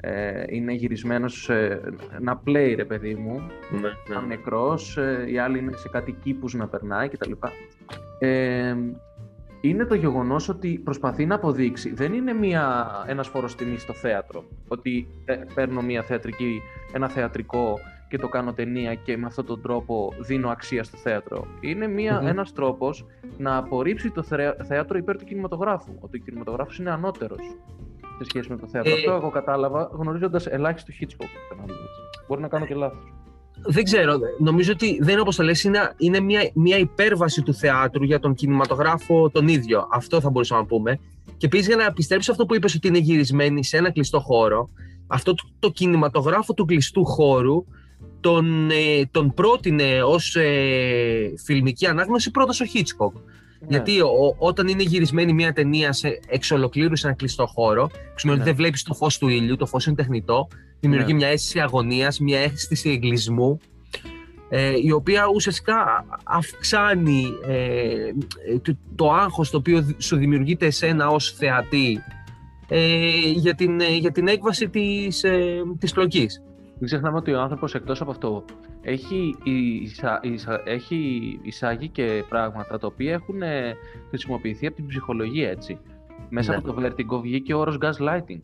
ε, είναι γυρισμένος ε, να πλέει ρε παιδί μου, ναι, ναι. νεκρός, ε, η άλλη είναι σε κάτι κήπους να περνάει κτλ. Ε, είναι το γεγονός ότι προσπαθεί να αποδείξει. Δεν είναι μια, ένας φόρος τιμής στο θέατρο. Ότι ε, παίρνω μια θεατρική, ένα θεατρικό και το κάνω ταινία και με αυτόν τον τρόπο δίνω αξία στο θέατρο. Είναι μια, mm-hmm. ένας τρόπος να απορρίψει το θέατρο υπέρ του κινηματογράφου. Ότι ο κινηματογράφος είναι ανώτερος σε σχέση με το θέατρο. Ε... Αυτό εγώ κατάλαβα γνωρίζοντας ελάχιστο Hitchcock. Μπορεί να κάνω και λάθος δεν ξέρω, νομίζω ότι δεν είναι όπως το λες, είναι, είναι μια, μια υπέρβαση του θεάτρου για τον κινηματογράφο τον ίδιο. Αυτό θα μπορούσαμε να πούμε. Και επίσης για να πιστέψω αυτό που είπες ότι είναι γυρισμένη σε ένα κλειστό χώρο, αυτό το, το κινηματογράφο του κλειστού χώρου τον, ε, τον πρότεινε ως ε, φιλμική ανάγνωση πρώτος ο Hitchcock. Ναι. Γιατί ο, όταν είναι γυρισμένη μια ταινία σε, εξ ολοκλήρου σε ένα κλειστό χώρο, σημαίνει ναι. ότι δεν βλέπεις το φως του ήλιου, το φως είναι τεχνητό, δημιουργεί ναι. μια αίσθηση αγωνίας, μια αίσθηση εγκλισμού, ε, η οποία ουσιαστικά αυξάνει ε, το, το άγχος το οποίο σου δημιουργείται εσένα ως θεατή ε, για, την, ε, για την έκβαση της, ε, της πλοκής. Μην ξεχνάμε ότι ο άνθρωπος εκτός από αυτό έχει, εισα, εισα, έχει εισάγει και πράγματα τα οποία έχουν ε, χρησιμοποιηθεί από την ψυχολογία έτσι. Μέσα ναι. από το Vertigo βγήκε ο όρος gaslighting.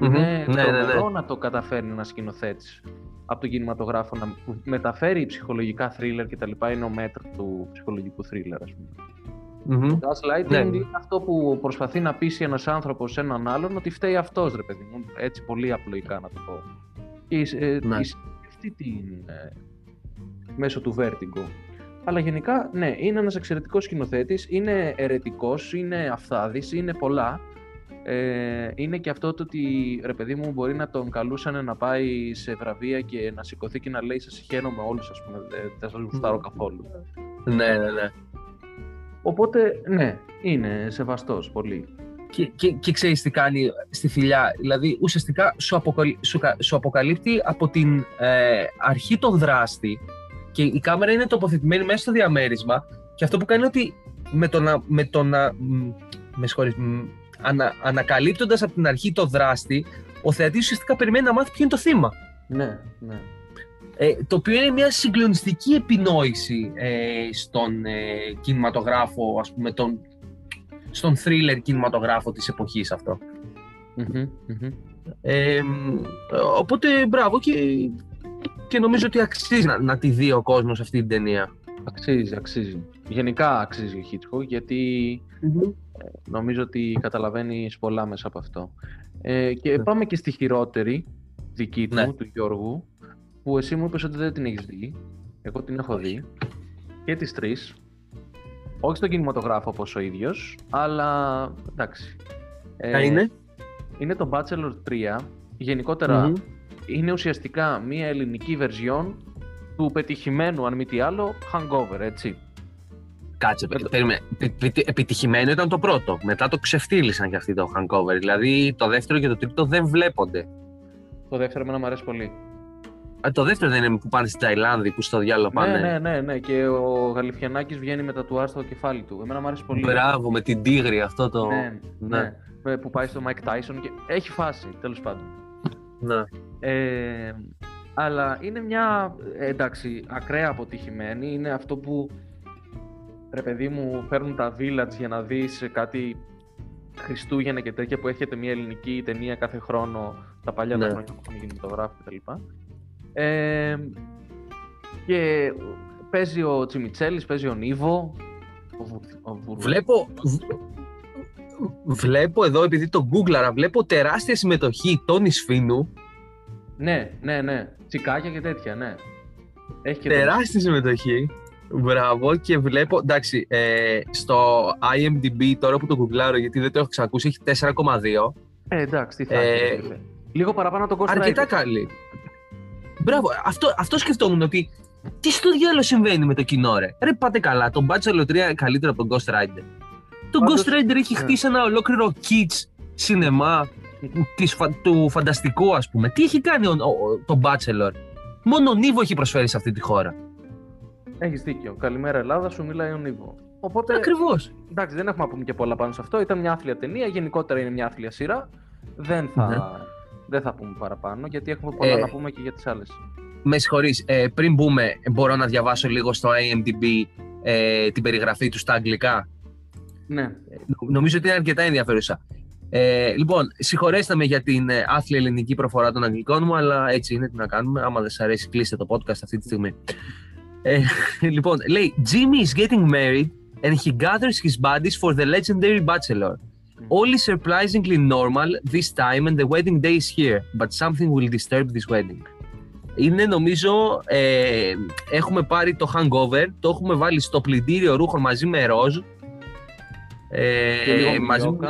Mm-hmm. Είναι ναι, ναι, ναι. να το καταφέρνει ένας σκηνοθέτης από τον κινηματογράφο να μεταφέρει ψυχολογικά θρίλερ και τα λοιπά είναι ο μέτρο του ψυχολογικού θρίλερ ας πούμε. Mm-hmm. Το gaslighting ναι. είναι αυτό που προσπαθεί να πείσει ένας άνθρωπος σε έναν άλλον ότι φταίει αυτός ρε παιδί μου, έτσι πολύ απλοϊκά να το πω. Και ε, ναι αυτή την, ε, μέσω του Vertigo. Αλλά γενικά, ναι, είναι ένας εξαιρετικός σκηνοθέτης, είναι ερετικός, είναι αυθάδης, είναι πολλά. Ε, είναι και αυτό το ότι, ρε παιδί μου, μπορεί να τον καλούσαν να πάει σε βραβεία και να σηκωθεί και να λέει «Σας χαίρομαι όλους, ας πούμε, δεν σας γουστάρω καθόλου». Ναι, ναι, ναι. Οπότε, ναι, είναι σεβαστός πολύ. Και, και, και ξέρεις τι κάνει στη φιλιά, δηλαδή ουσιαστικά σου, σου, αποκαλύπτει από την ε, αρχή τον δράστη και η κάμερα είναι τοποθετημένη μέσα στο διαμέρισμα και αυτό που κάνει είναι ότι με το να, με το να με ανα, ανακαλύπτοντας από την αρχή το δράστη, ο θεατής ουσιαστικά περιμένει να μάθει ποιο είναι το θύμα. Ναι, ναι. Ε, το οποίο είναι μια συγκλονιστική επινόηση ε, στον ε, κινηματογράφο, ας πούμε, τον, στον thriller κινηματογράφο της εποχής Ε, οπότε μπράβο και, και νομίζω ότι αξίζει να, να τη δει ο κόσμος αυτή την ταινία. Αξίζει, αξίζει. Γενικά αξίζει ο Hitchcock γιατί ε, νομίζω ότι καταλαβαίνει πολλά μέσα από αυτό. Ε, και ναι. πάμε και στη χειρότερη δική του, ναι. του Γιώργου, που εσύ μου είπες ότι δεν την έχεις δει. Εγώ την έχω δει. Και τις τρεις. Όχι στον κινηματογράφο όπως ο ίδιος, αλλά εντάξει. Ε, είναι; Είναι το Bachelor 3. γενικοτερα είναι ουσιαστικά μια ελληνική βερζιόν του πετυχημένου, αν μη τι άλλο, Hangover, έτσι. Κάτσε, περίμενε. Επιτυχημένο ήταν το πρώτο. Μετά το ξεφτύλισαν και αυτοί το Hangover. Δηλαδή το δεύτερο και το τρίτο δεν βλέπονται. Το δεύτερο εμένα μου αρέσει πολύ. Α, το δεύτερο δεν είναι που πάνε στην Ταϊλάνδη, που στο διάλογο πάνε. Ναι, ναι, ναι, ναι. Και ο Γαλιφιανάκης βγαίνει με τα τουά στο κεφάλι του. Εμένα μου αρέσει πολύ. Μπράβο, με την τίγρη αυτό το. Ναι, ναι. ναι. Που πάει στο Mike Tyson και έχει φάση, τέλος πάντων. Ναι. Ε, αλλά είναι μια εντάξει, ακραία αποτυχημένη. Είναι αυτό που ρε παιδί μου φέρνουν τα village για να δεις κάτι Χριστούγεννα και τέτοια που έρχεται μια ελληνική ταινία κάθε χρόνο τα παλιά Ναι. τα χρόνια που έχουν κινηματογράφοι κτλ. Ε, και παίζει ο Τσιμιτσέλης, παίζει ο Νίβο. Ο Βου- ο Βουρ- Βλέπω, β- βλέπω εδώ, επειδή το γκούγκλαρα, βλέπω τεράστια συμμετοχή Τόνι Σφίνου. Ναι, ναι, ναι. Τσικάκια και τέτοια, ναι. Έχει και Τεράστια συμμετοχή. Μπράβο και βλέπω, εντάξει, ε, στο IMDb τώρα που το γκουγκλάρω γιατί δεν το έχω ξανακούσει, έχει 4,2. Ε, εντάξει, τι θα Ε, έχει, φίλε. Λίγο παραπάνω από τον Ghost Αρκετά Rider. καλή. Μπράβο, αυτό, αυτό σκεφτόμουν ότι τι στο διάλογο συμβαίνει με το κοινό, ρε. Ρε, πάτε καλά. Το Bachelor 3 είναι καλύτερο από τον Ghost Rider. Το Πάντως, Ghost Rider έχει ναι. χτίσει ένα ολόκληρο kids σινεμά της, φα- του φανταστικού, ας πούμε. Τι έχει κάνει ο, ο- το Bachelor; Μόνο ο Νίβο έχει προσφέρει σε αυτή τη χώρα. Έχεις δίκιο. Καλημέρα Ελλάδα, σου μιλάει ο Νίβο. Οπότε, Ακριβώς. εντάξει, δεν έχουμε να πούμε και πολλά πάνω σε αυτό. Ήταν μια άθλια ταινία, γενικότερα είναι μια άθλια σειρά. Δεν θα, Ναι. Δεν θα πούμε παραπάνω, γιατί έχουμε πολλά Ε, να πούμε και για τις άλλες. Με συγχωρείς, ε, πριν μπούμε, μπορώ να διαβάσω λίγο στο IMDb ε, την περιγραφή του στα αγγλικά; Ναι. Νο- Νομίζω ότι είναι αρκετά ενδιαφέρουσα. Ε, λοιπόν, συγχωρέστε με για την ε, άθλια ελληνική προφορά των αγγλικών μου, αλλά έτσι είναι, τι να κάνουμε. Άμα δεν σας αρέσει, κλείστε το podcast αυτή τη στιγμή. Ε, λοιπόν, λέει Jimmy is getting married and he gathers his buddies for the legendary bachelor. All is surprisingly normal this time and the wedding day is here, but something will disturb this wedding. Είναι νομίζω, ε, έχουμε πάρει το hangover, το έχουμε βάλει στο πλυντήριο ρούχων μαζί με ροζ. Ε, Και λίγο με μαζί, γιόκα.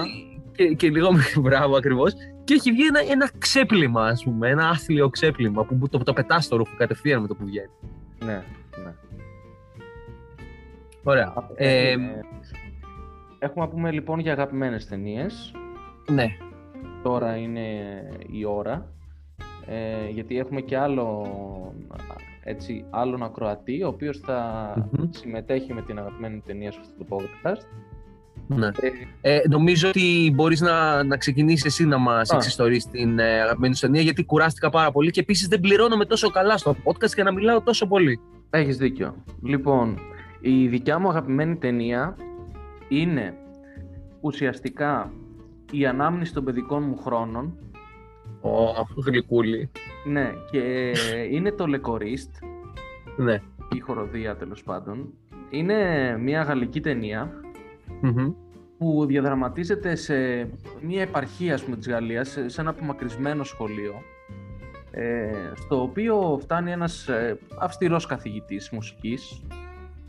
και, και λίγο με μπράβο ακριβώς. Και έχει βγει ένα, ένα ξέπλυμα, ας πούμε, ένα άθλιο ξέπλυμα που το, το πετάς στο ρούχο κατευθείαν με το που βγαίνει. Ναι, ναι. Ωραία. Ε, Έχουμε- Έχουμε να πούμε λοιπόν για αγαπημένες ταινίες. ναι. Τώρα είναι η ώρα. Ε, γιατί έχουμε και άλλο, έτσι, άλλον ακροατή, ο οποίος θα Μμμ. συμμετέχει με την αγαπημένη ταινία σε αυτό το podcast. ναι. Ε, Ε, νομίζω ότι μπορείς να, να ξεκινήσεις εσύ να μας Α. εξιστορείς την ε, αγαπημένη σου ταινία γιατί κουράστηκα πάρα πολύ και επίσης δεν πληρώνομαι τόσο καλά στο podcast και να μιλάω τόσο πολύ. Έχεις δίκιο. Λοιπόν, η δικιά μου αγαπημένη ταινία είναι ουσιαστικά η ανάμνηση των παιδικών μου χρόνων. Ω, γλυκούλη. Ναι, και είναι το Λεκορίστ, Ναι. η χοροδία τέλος πάντων. Είναι μια γαλλική ταινία Μμμ. που διαδραματίζεται σε μια επαρχία ας πούμε, της Γαλλίας, σε, σε ένα απομακρυσμένο σχολείο, ε, στο οποίο φτάνει ένας ε, αυστηρός καθηγητής μουσικής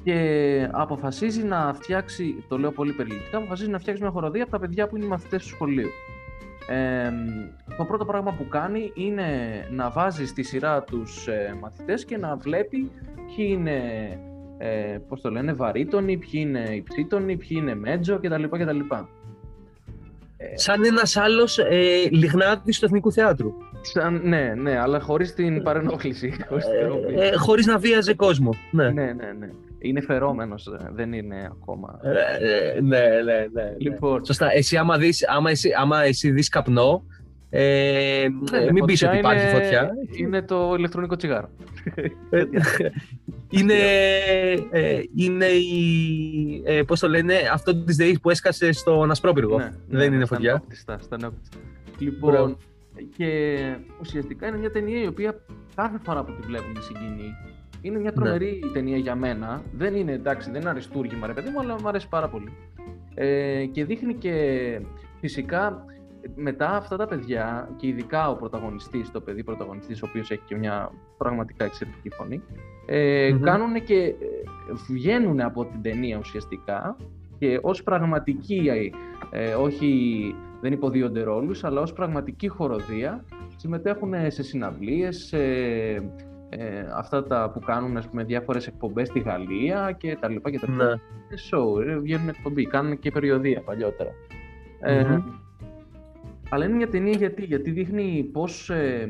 και αποφασίζει να φτιάξει, το λέω πολύ περιληπτικά, αποφασίζει να φτιάξει μια χοροδία από τα παιδιά που είναι οι μαθητές του σχολείου. Ε, το πρώτο πράγμα που κάνει είναι να βάζει στη σειρά τους ε, μαθητές και να βλέπει ποιοι είναι, ε, πώς το λένε, βαρύτονοι, ποιοι είναι υψίτονοι, ποιοι είναι μέτζο κτλ. κτλ. Σαν ένας άλλος ε, λιγνάδης του Εθνικού Θεάτρου. Σαν, ναι, ναι, αλλά χωρίς την παρενόχληση. χωρίς την ενόχληση. Ε, ε, χωρίς να βίαζε κόσμο. Ναι. ναι, ναι, ναι. Είναι φερόμενος, ε, δεν είναι ακόμα. Ε, ε, ναι, ναι, ναι. Λοιπόν, Σωστά. Εσύ άμα, δεις, άμα, εσύ, άμα εσύ δεις καπνό, ε, ναι, μην πεις φωτιά ότι υπάρχει είναι- φωτιά. Είναι το ηλεκτρονικό τσιγάρο. Ε, είναι, ε, είναι η, ε, πώς το λένε, αυτό της ΔΕΗ που έσκασε στον Ασπρόπυργο. Ναι, Δεν ναι, είναι στα φωτιά. νεόπτιστα, στα νεόπτιστα. Λοιπόν, Μπράβο. και ουσιαστικά είναι μια ταινία η οποία κάθε φορά που τη βλέπουμε συγκινεί. Είναι Ναι. μια τρομερή ταινία για μένα. Δεν είναι εντάξει, δεν είναι αριστούργημα ρε παιδί μου, αλλά μου αρέσει πάρα πολύ. Ε, και δείχνει και φυσικά μετά αυτά τα παιδιά και ειδικά ο πρωταγωνιστής, το παιδί πρωταγωνιστής, ο οποίος έχει και μια πραγματικά εξαιρετική φωνή, ε, Μμμ. κάνουν και ε, βγαίνουν από την ταινία ουσιαστικά και ως πραγματικοί, ε, όχι δεν υποδίονται ρόλους, αλλά ως πραγματική χοροδία συμμετέχουν σε συναυλίες, σε ε, αυτά τα που κάνουν ας πούμε, διάφορες εκπομπές στη Γαλλία και τα λοιπά και τα λοιπά. Ναι. Ε, show, ε, βγαίνουν εκπομπή, κάνουν και περιοδία παλιότερα. Ε, Μμμ. αλλά είναι μια ταινία γιατί, γιατί δείχνει πώς ε,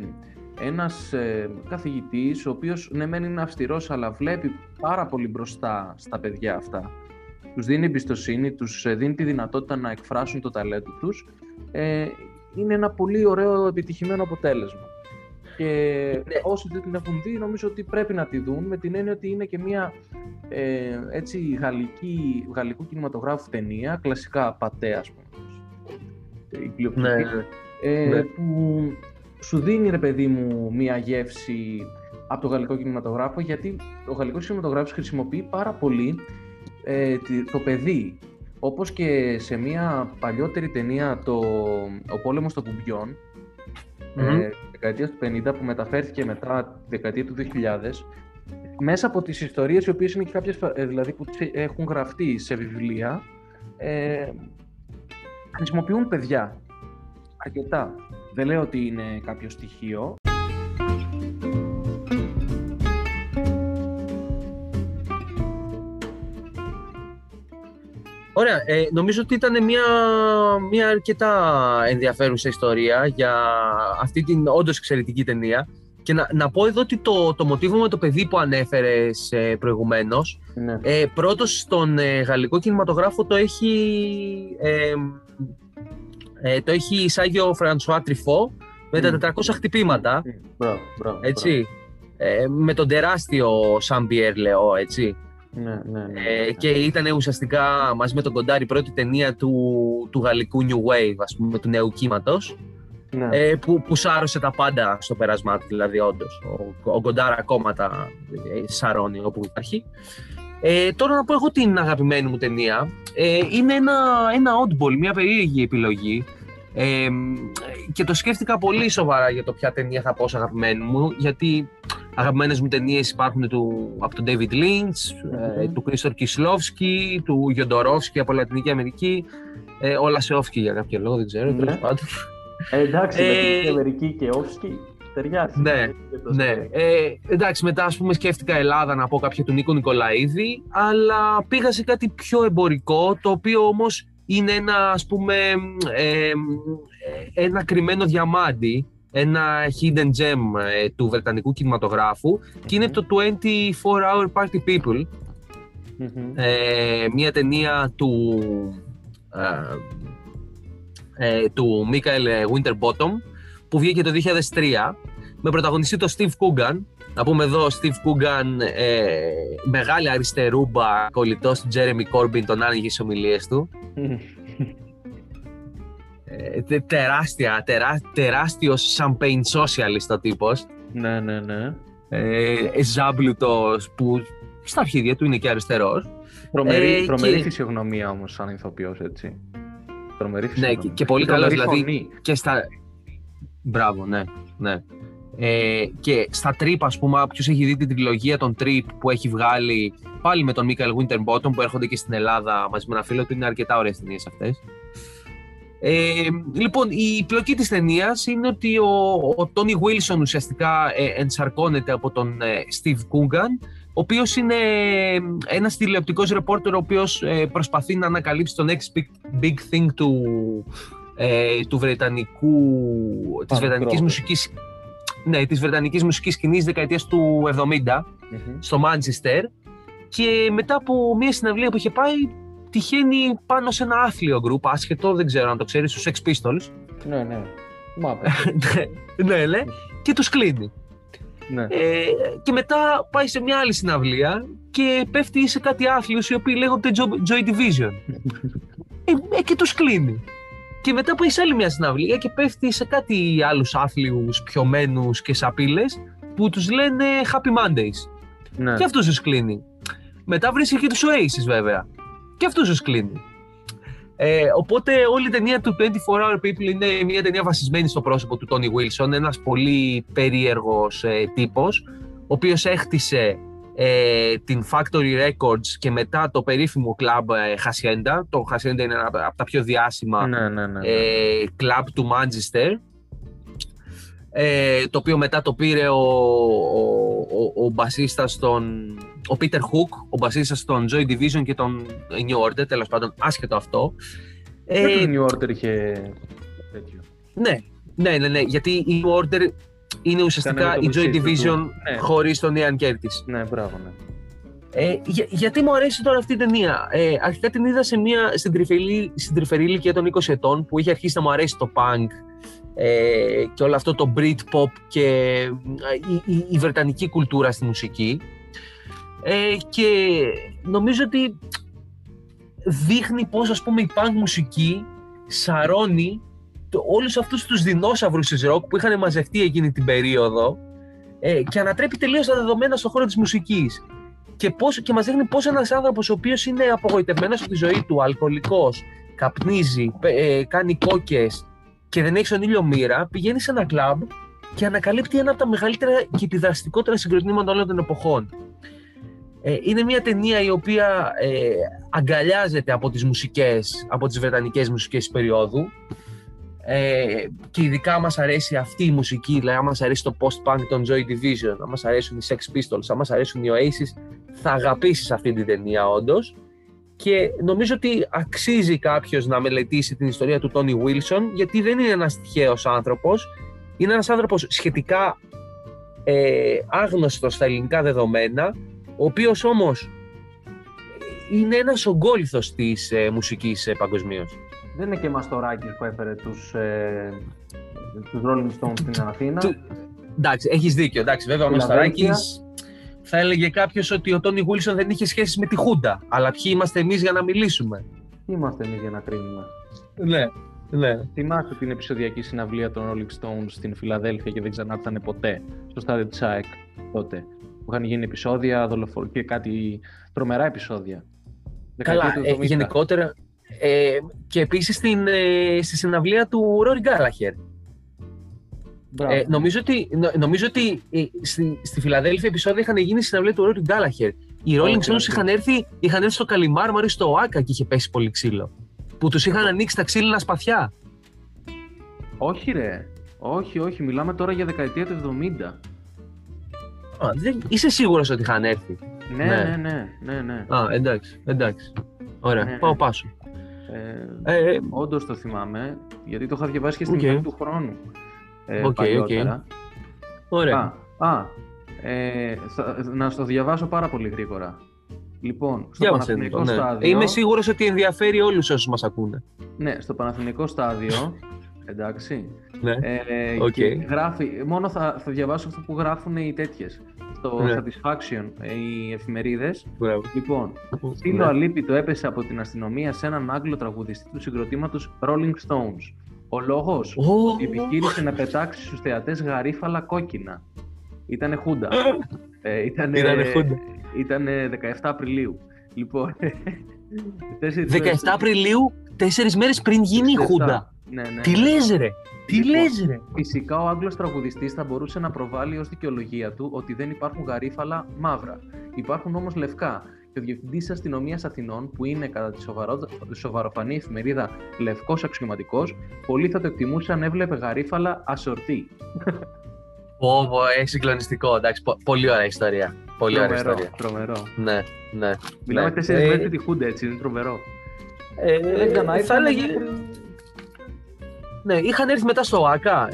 ένας ε, καθηγητής, ο οποίος ναι μεν είναι αυστηρός, αλλά βλέπει πάρα πολύ μπροστά στα παιδιά αυτά. Τους δίνει εμπιστοσύνη, τους ε, δίνει τη δυνατότητα να εκφράσουν το ταλέντο τους. Ε, είναι ένα πολύ ωραίο επιτυχημένο αποτέλεσμα. Και Ναι. όσοι δεν την έχουν δει, νομίζω ότι πρέπει να τη δουν με την έννοια ότι είναι και μια ε, έτσι, γαλλική, γαλλικού κινηματογράφου ταινία, κλασικά πατέ, ας πούμε. η πλειοψηφία, Ναι, ναι. ε, Ναι. που σου δίνει ρε παιδί μου μία γεύση από το γαλλικό κινηματογράφο γιατί ο γαλλικός κινηματογράφος χρησιμοποιεί πάρα πολύ ε, τη- το παιδί όπως και σε μία παλιότερη ταινία το «Ο πόλεμος των κουμπιών» Μμμ. ε, δεκαετίας του 50 που μεταφέρθηκε μετά τη δεκαετία του 2000 μέσα από τις ιστορίες οι οποίες είναι και κάποιες φα- ε, δηλαδή που τις έχουν γραφτεί σε βιβλία ε, χρησιμοποιούν παιδιά αρκετά. Δεν λέω ότι είναι κάποιο στοιχείο. Ωραία. Ε, νομίζω ότι ήταν μια, μια αρκετά ενδιαφέρουσα ιστορία για αυτή την όντως εξαιρετική ταινία. Και να, να πω εδώ ότι το, το μοτίβο με το παιδί που ανέφερες ε, προηγουμένως, Ναι. ε, πρώτος στον ε, γαλλικό κινηματογράφο το έχει, ε, ε, το έχει εισάγει ο Φρανσουά Τριφό με τα Μμ. 400 χτυπήματα, Μπράβο, μπράβο. έτσι. Ε, με τον τεράστιο Σαν Πιέρ, λέω, έτσι. Μπράβο. Ναι, ναι, ναι. Ε, και ήταν ουσιαστικά μαζί με τον Κοντάρη η πρώτη ταινία του, του γαλλικού New Wave, ας πούμε, του νέου κύματος, ναι. ε, που, που σάρωσε τα πάντα στο πέρασμά του, δηλαδή όντως. Ο, ο Κοντάρα ακόμα τα ε, σαρώνει όπου υπάρχει. Ε, τώρα να πω εγώ την αγαπημένη μου ταινία. Ε, είναι ένα, ένα oddball, μια περίεργη επιλογή. Ε, και το σκέφτηκα πολύ σοβαρά για το ποια ταινία θα πω ως αγαπημένη μου, γιατί αγαπημένες μου ταινίες υπάρχουν του, από τον David Lynch, ε, Μμμ. του Κρίστορ Κισλόφσκι, του Γιοντορόφσκι από Λατινική Αμερική, ε, ο Λασεόφσκι για κάποιο λόγο, δεν ξέρω, Ναι. τέλος πάντων. Ε, εντάξει, Ε, Λατινική Αμερική και Όφσκι ταιριάζει. Ναι, Για το Ναι, σπέκ. ε, εντάξει, μετά ας πούμε σκέφτηκα Ελλάδα να πω κάποια του Νίκο Νικολαίδη, αλλά πήγα σε κάτι πιο εμπορικό, το οποίο όμως είναι ένα ας πούμε ε, ε, ένα κρυμμένο διαμάντι, ένα hidden gem ε, του βρετανικού κινηματογράφου και είναι το 24 Hour Party People, Μμμ. ε, μια ταινία του, ε, ε, του Μίκαελ Winterbottom που βγήκε το 2003 με πρωταγωνιστή τον Steve Coogan. Να πούμε εδώ, Steve Coogan, ε, μεγάλη αριστερούμπα, κολλητός του Jeremy Corbyn, τον άνοιγε στις ομιλίες του. Ε, τε- τεράστια, τερά, τεράστιος champagne socialist ο τύπος. ναι, ναι, ναι. Ε, ζάμπλουτος που στα αρχίδια του είναι και αριστερός. Τρομερή, Ε, τρομερή και- φυσιογνωμία όμως σαν ηθοποιός, έτσι. Τρομερή Ναι, φυσιογνωμία. και, και πολύ καλός, Τρομερή δηλαδή φωνή. και στα... Μπράβο, ναι, ναι. Ε, και στα Trip, ας πούμε, ποιος έχει δει την τριλογία των Trip που έχει βγάλει πάλι με τον Μίκαελ Winterbottom που έρχονται και στην Ελλάδα μαζί με ένα φίλο του, είναι αρκετά ωραίες ταινίες αυτές. Ε, λοιπόν, η πλοκή της ταινίας είναι ότι ο, ο Τόνι Wilson ουσιαστικά ε, ενσαρκώνεται από τον ε, Steve Coogan, ο οποίος είναι ε, ένας τηλεοπτικός ρεπόρτερ ο οποίος ε, προσπαθεί να ανακαλύψει το next big, big thing του, ε, του βρετανικού, της Punk βρετανικής rock. μουσικής ναι, της βρετανικής μουσικής σκηνής δεκαετίας του 70 Μμμ. στο Μάντσεστερ και μετά από μια συναυλία που είχε πάει τυχαίνει πάνω σε ένα άθλιο γκρουπ, άσχετο, δεν ξέρω αν το ξέρεις, στους Sex Pistols. Ναι, ναι. Μάπε. ναι, ναι, και τους κλείνει. ναι. Ε, και μετά πάει σε μια άλλη συναυλία και πέφτει σε κάτι άθλιους οι οποίοι λέγονται Jo- Joy Division. Ε, ε, και τους κλείνει. Και μετά πάει σε άλλη μια συναυλία και πέφτει σε κάτι άλλους άθλιους πιωμένους και σαπίλες που τους λένε Happy Mondays. ναι. Και αυτούς τους κλείνει. Μετά βρίσκει και τους Oasis βέβαια. Και αυτούς τους κλείνει. Ε, οπότε όλη η ταινία του 24 Hour People είναι μια ταινία βασισμένη στο πρόσωπο του Tony Wilson, ένας πολύ περίεργος ε, τύπος, ο οποίος έχτισε ε, την Factory Records και μετά το περίφημο κλαμπ ε, Hacienda. Το Hacienda είναι ένα από τα πιο διάσημα ναι, ναι, ναι. ε, κλαμπ του Μάντζεστερ ε, το οποίο μετά το πήρε ο, ο, ο, ο μπασίστας των ο Peter Hook, ο μπασίστας των Joy Division και των New Order, τέλος πάντων άσχετο αυτό Ε, ε, το New Order είχε τέτοιο; ναι, ναι, ναι, ναι, γιατί η New Order είναι ουσιαστικά Ήταν η το Joy μουσείο του- Division ναι. χωρίς τον Ian Curtis. Ναι, μπράβο, ναι. Ε, για- γιατί μου αρέσει τώρα αυτή η ταινία; Ε, αρχικά την είδα σε μια, στην, τρυφερή, στην τρυφερή ηλικία των 20 ετών που είχε αρχίσει να μου αρέσει το punk ε, και όλο αυτό το Britpop και ε, η, η, η βρετανική κουλτούρα στη μουσική. Ε, και νομίζω ότι δείχνει πώς ας πούμε η punk μουσική σαρώνει το, όλους αυτούς τους δεινόσαυρους της ροκ που είχαν μαζευτεί εκείνη την περίοδο ε, και ανατρέπει τελείως τα δεδομένα στον χώρο της μουσικής. Και, πώς, και μας δείχνει πώς ένας άνθρωπος ο οποίος είναι απογοητευμένος από τη ζωή του, αλκοολικός, καπνίζει, ε, κάνει κόκκες και δεν έχει στον ήλιο μοίρα, πηγαίνει σε ένα κλαμπ και ανακαλύπτει ένα από τα μεγαλύτερα και επιδραστικότερα συγκροτήματα όλων των εποχών. Ε, είναι μια ταινία η οποία ε, αγκαλιάζεται από τις μουσικές, από τις βρετανικές μουσικές της περίοδου ε, και ειδικά μας αρέσει αυτή η μουσική, δηλαδή αν μας αρέσει το post-punk των Joy Division, αν μας αρέσουν οι Sex Pistols, αν μας αρέσουν οι Oasis, θα αγαπήσεις αυτή την ταινία όντως. Και νομίζω ότι αξίζει κάποιος να μελετήσει την ιστορία του Tony Wilson, γιατί δεν είναι ένας τυχαίος άνθρωπος, είναι ένας άνθρωπος σχετικά ε, άγνωστος στα ελληνικά δεδομένα, ο οποίος όμως είναι ένας ογκόληθος της ε, μουσικής ε, παγκοσμίως. Δεν είναι και Μαστοράκης που έφερε τους, ε, τους Rolling Stones στην Αθήνα. Εντάξει, έχεις δίκιο. Εντάξει, βέβαια ο Μαστοράκης θα έλεγε κάποιος ότι ο Τόνι Γούλισον δεν είχε σχέση με τη Χούντα. Αλλά ποιοι είμαστε εμείς για να μιλήσουμε; Ποιοι είμαστε εμείς για να κρίνουμε; Ναι. Ναι. Θυμάστε την επεισοδιακή συναυλία των Rolling Stones στην Φιλαδέλφια και δεν ξανάρθανε ποτέ στο στάδιο της ΑΕΚ τότε. Που είχαν γίνει επεισόδια δολοφορ... και κάτι τρομερά επεισόδια. Καλά, ε, γενικότερα. Ε, και επίσης ε, στη συναυλία του Ρόρι Γκάλαχερ. Ε, νομίζω ότι, νομίζω ότι ε, στη, στη Φιλαδέλφια επεισόδια είχαν γίνει συναυλία του Ρόρι Γκάλαχερ. Οι Rolling Stones είχαν έρθει, είχαν έρθει στο Καλιμάρμαρι στο ΟΑΚΑ και είχε πέσει πολύ ξύλο. Που τους είχαν ανοίξει τα ξύλινα σπαθιά. Όχι ρε. Όχι, όχι. Μιλάμε τώρα για δεκαετία του 70. Α, δεν... Είσαι σίγουρος ότι είχαν έρθει; Ναι, ναι, ναι. ναι, ναι. Α, εντάξει, εντάξει. Ωραία, ναι, πάω ναι. πάσο. Ε, ε, ε, Όντως το θυμάμαι, γιατί το είχα διαβάσει και στην okay. του χρόνου. Ε, okay, παλιότερα. Okay. Ωραία. Α, α ε, θα, να στο διαβάσω πάρα πολύ γρήγορα. Λοιπόν, στο Παναθηνικό ναι. στάδιο... Είμαι σίγουρος ότι ενδιαφέρει όλους όσους μας ακούνε. Ναι, στο Παναθηνικό στάδιο, εντάξει, ναι. ε, okay. και γράφει, μόνο θα, θα διαβάσω αυτό που γράφουν οι τέτοιες, στο ναι. Satisfaction, ε, οι εφημερίδες. Μπράβο. Λοιπόν, φίλο ναι. αλίπητο έπεσε από την αστυνομία σε έναν Άγγλο τραγουδιστή του συγκροτήματος Rolling Stones. Ο λόγος, oh. επιχείρησε να πετάξει στους θεατές γαρίφαλα κόκκινα. Ήτανε χούντα. ε, ήτανε, ήτανε χούντα. Ήταν 17 Απριλίου. Λοιπόν. 17 Απριλίου, τέσσερις μέρες πριν γίνει η Χούντα. Ναι, ναι. Τι λες, ρε; Τι λοιπόν, λες, ρε; Φυσικά ο Άγγλος τραγουδιστής θα μπορούσε να προβάλλει ως δικαιολογία του ότι δεν υπάρχουν γαρίφαλα μαύρα. Υπάρχουν όμως λευκά. Και ο Διευθυντής Αστυνομίας Αθηνών, που είναι κατά τη σοβαρό... σοβαροφανή εφημερίδα λευκός αξιωματικός, πολύ θα το εκτιμούσε αν έβλεπε γαρίφαλα ασορτή. Πω, πω, έχει συγκλονιστικό. Εντάξει, πολύ ωραία ιστορία. Πολύ τρομερό, ωραία ιστορία. Τρομερό. Ναι, ναι. Μιλάμε ναι. τέσσερις ε, μέρε τη Χούντα, έτσι, είναι τρομερό. Ε, δεν έκανα, θα έλεγε... Ναι, είχαν έρθει μετά στο ΆΚΑ.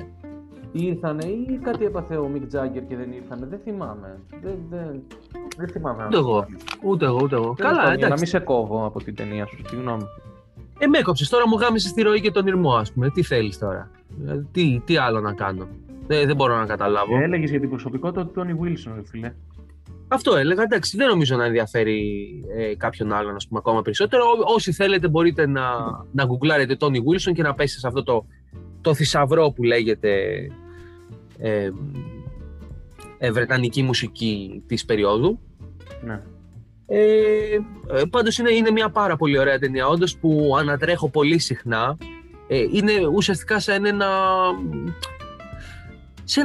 Ήρθανε ή κάτι έπαθε ο Μικ Τζάγκερ και δεν ήρθανε. Δεν θυμάμαι. Δεν, δεν, δεν θυμάμαι. Ούτε εγώ. Ούτε εγώ, ούτε εγώ. Καλά, εντάξει. Για να μην σε κόβω από την ταινία σου. Συγγνώμη. Ε, με έκοψες. Τώρα μου γάμισε τη ροή και τον ήρμό, ας πούμε. Τι θέλεις τώρα; Ε, τι, τι άλλο να κάνω; Δεν, δεν μπορώ να καταλάβω. Έλεγες για την προσωπικότητα του Τόνι Βίλσον, φίλε. Αυτό έλεγα. Εντάξει, δεν νομίζω να ενδιαφέρει ε, κάποιον άλλον ας πούμε, ακόμα περισσότερο. όσοι θέλετε μπορείτε να, να γκουγκλάρετε Τόνι Βίλσον και να πέσετε σε αυτό το, το θησαυρό που λέγεται ε, ε, βρετανική μουσική της περίοδου. Ναι. Ε, ε, πάντως είναι, είναι μια πάρα πολύ ωραία ταινία όντως που ανατρέχω πολύ συχνά. Ε, είναι ουσιαστικά σαν ένα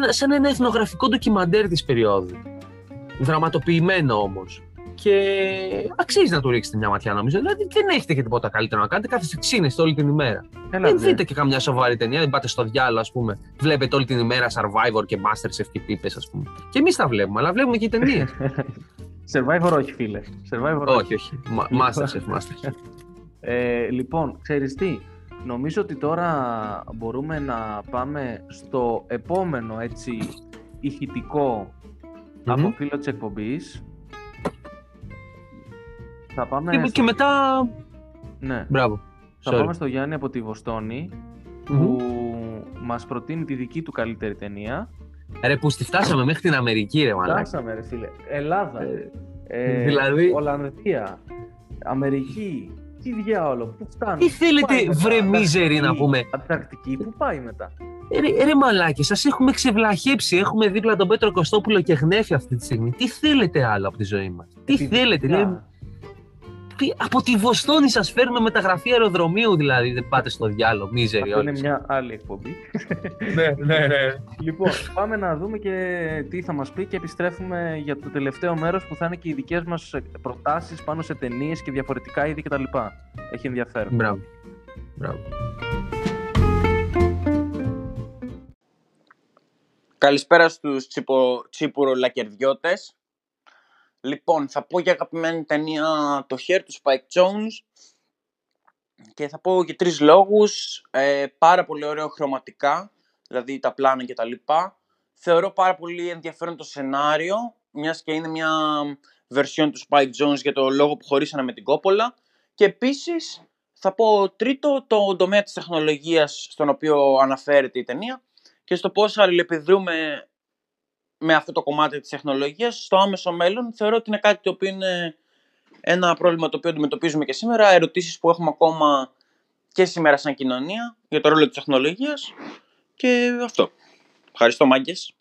σαν, ένα εθνογραφικό ντοκιμαντέρ της περίοδου. Δραματοποιημένο όμως. Και αξίζει να του ρίξετε μια ματιά νομίζω. Δηλαδή δεν έχετε και τίποτα καλύτερο να κάνετε. Κάθεστε ξύνεστε όλη την ημέρα. Έλα, δεν δείτε και καμιά σοβαρή ταινία. Δεν πάτε στο διάλογο, ας πούμε. Βλέπετε όλη την ημέρα Survivor και Masterchef και πίπε, ας πούμε. Και εμείς τα βλέπουμε, αλλά βλέπουμε και ταινίες. Survivor όχι, φίλε. Survivor όχι, όχι. Masterchef, Masterchef. Ε, λοιπόν, ξέρεις τι, Νομίζω ότι τώρα μπορούμε να πάμε στο επόμενο έτσι ηχητικό από φίλο της εκπομπής. Θα πάμε... Και, και μετά... Ναι. Μπράβο. Θα πάμε στο Γιάννη από τη βοστονη που μας προτείνει τη δική του καλύτερη ταινία. Ρε που στη φτάσαμε μέχρι την Αμερική ρε μαλάκα. Φτάσαμε ρε φίλε. Ελλάδα. Ε, ε, δηλαδή... Ολλανδία. Αμερική. Τι διάολο, πού φτάνει. Τι θέλετε, βρε μίζερη να πούμε. Αντακτική, πού πάει μετά; Ε, Ρε, ρε μαλάκες, σας έχουμε ξεβλαχέψει. Έχουμε δίπλα τον Πέτρο Κωστόπουλο και γνέφει αυτή τη στιγμή. Τι θέλετε άλλο από τη ζωή μας; Τι θέλετε. Παιδιά, είναι- τι- από τη Βοστόνη σας φέρνουμε μεταγραφή αεροδρομίου δηλαδή. Δεν πάτε στο διάλο, μίζερη Αυτό είναι όλοι. μια άλλη εκπομπή. Ναι, ναι, ναι. λοιπόν, πάμε να δούμε και τι θα μας πει και επιστρέφουμε για το τελευταίο μέρος που θα είναι και οι δικές μας προτάσεις πάνω σε ταινίες και διαφορετικά είδη κτλ. Έχει ενδιαφέρον. Μπράβο. Μπράβο. Καλησπέρα στους τσιπο, τσίπουρολακερδιώτες. Λοιπόν, θα πω για αγαπημένη ταινία το Hair του Spike Jones και θα πω για τρεις λόγους. Ε, πάρα πολύ ωραίο χρωματικά, δηλαδή τα πλάνα και τα λοιπά. Θεωρώ πάρα πολύ ενδιαφέρον το σενάριο, μιας και είναι μια version του Spike Jones για το λόγο που χωρίσανε με την Κόπολα. Και επίσης θα πω τρίτο το τομέα της τεχνολογίας στον οποίο αναφέρεται η ταινία και στο πώς αλληλεπιδρούμε με αυτό το κομμάτι της τεχνολογίας στο άμεσο μέλλον. Θεωρώ ότι είναι κάτι το οποίο είναι ένα πρόβλημα το οποίο αντιμετωπίζουμε και σήμερα, ερωτήσεις που έχουμε ακόμα και σήμερα σαν κοινωνία για το ρόλο της τεχνολογίας και αυτό. Ευχαριστώ μάγκες.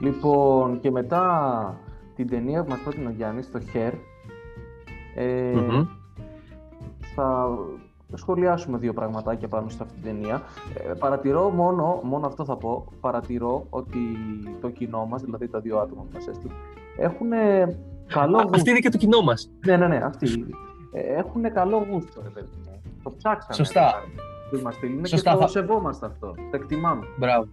Λοιπόν, και μετά την ταινία που μας πρότεινε ο Γιάννης, το Hair, ε, Μμμ. Θα σχολιάσουμε δύο πραγματάκια πάνω σε αυτή την ταινία. Ε, παρατηρώ μόνο, μόνο αυτό θα πω, παρατηρώ ότι το κοινό μας, δηλαδή τα δύο άτομα που μας έστειλε, έχουν καλό Α, γούστο. Αυτή είναι και το κοινό μας. Ναι, ναι, ναι, αυτοί. Ε, έχουν καλό γούστο, ρε παιδί μου. Το ψάξαμε. Σωστά. ρε παιδί μου, Που μας στείλουν και Σωστά, το θα- σεβόμαστε αυτό. Το εκτιμάμε. Μπράβο.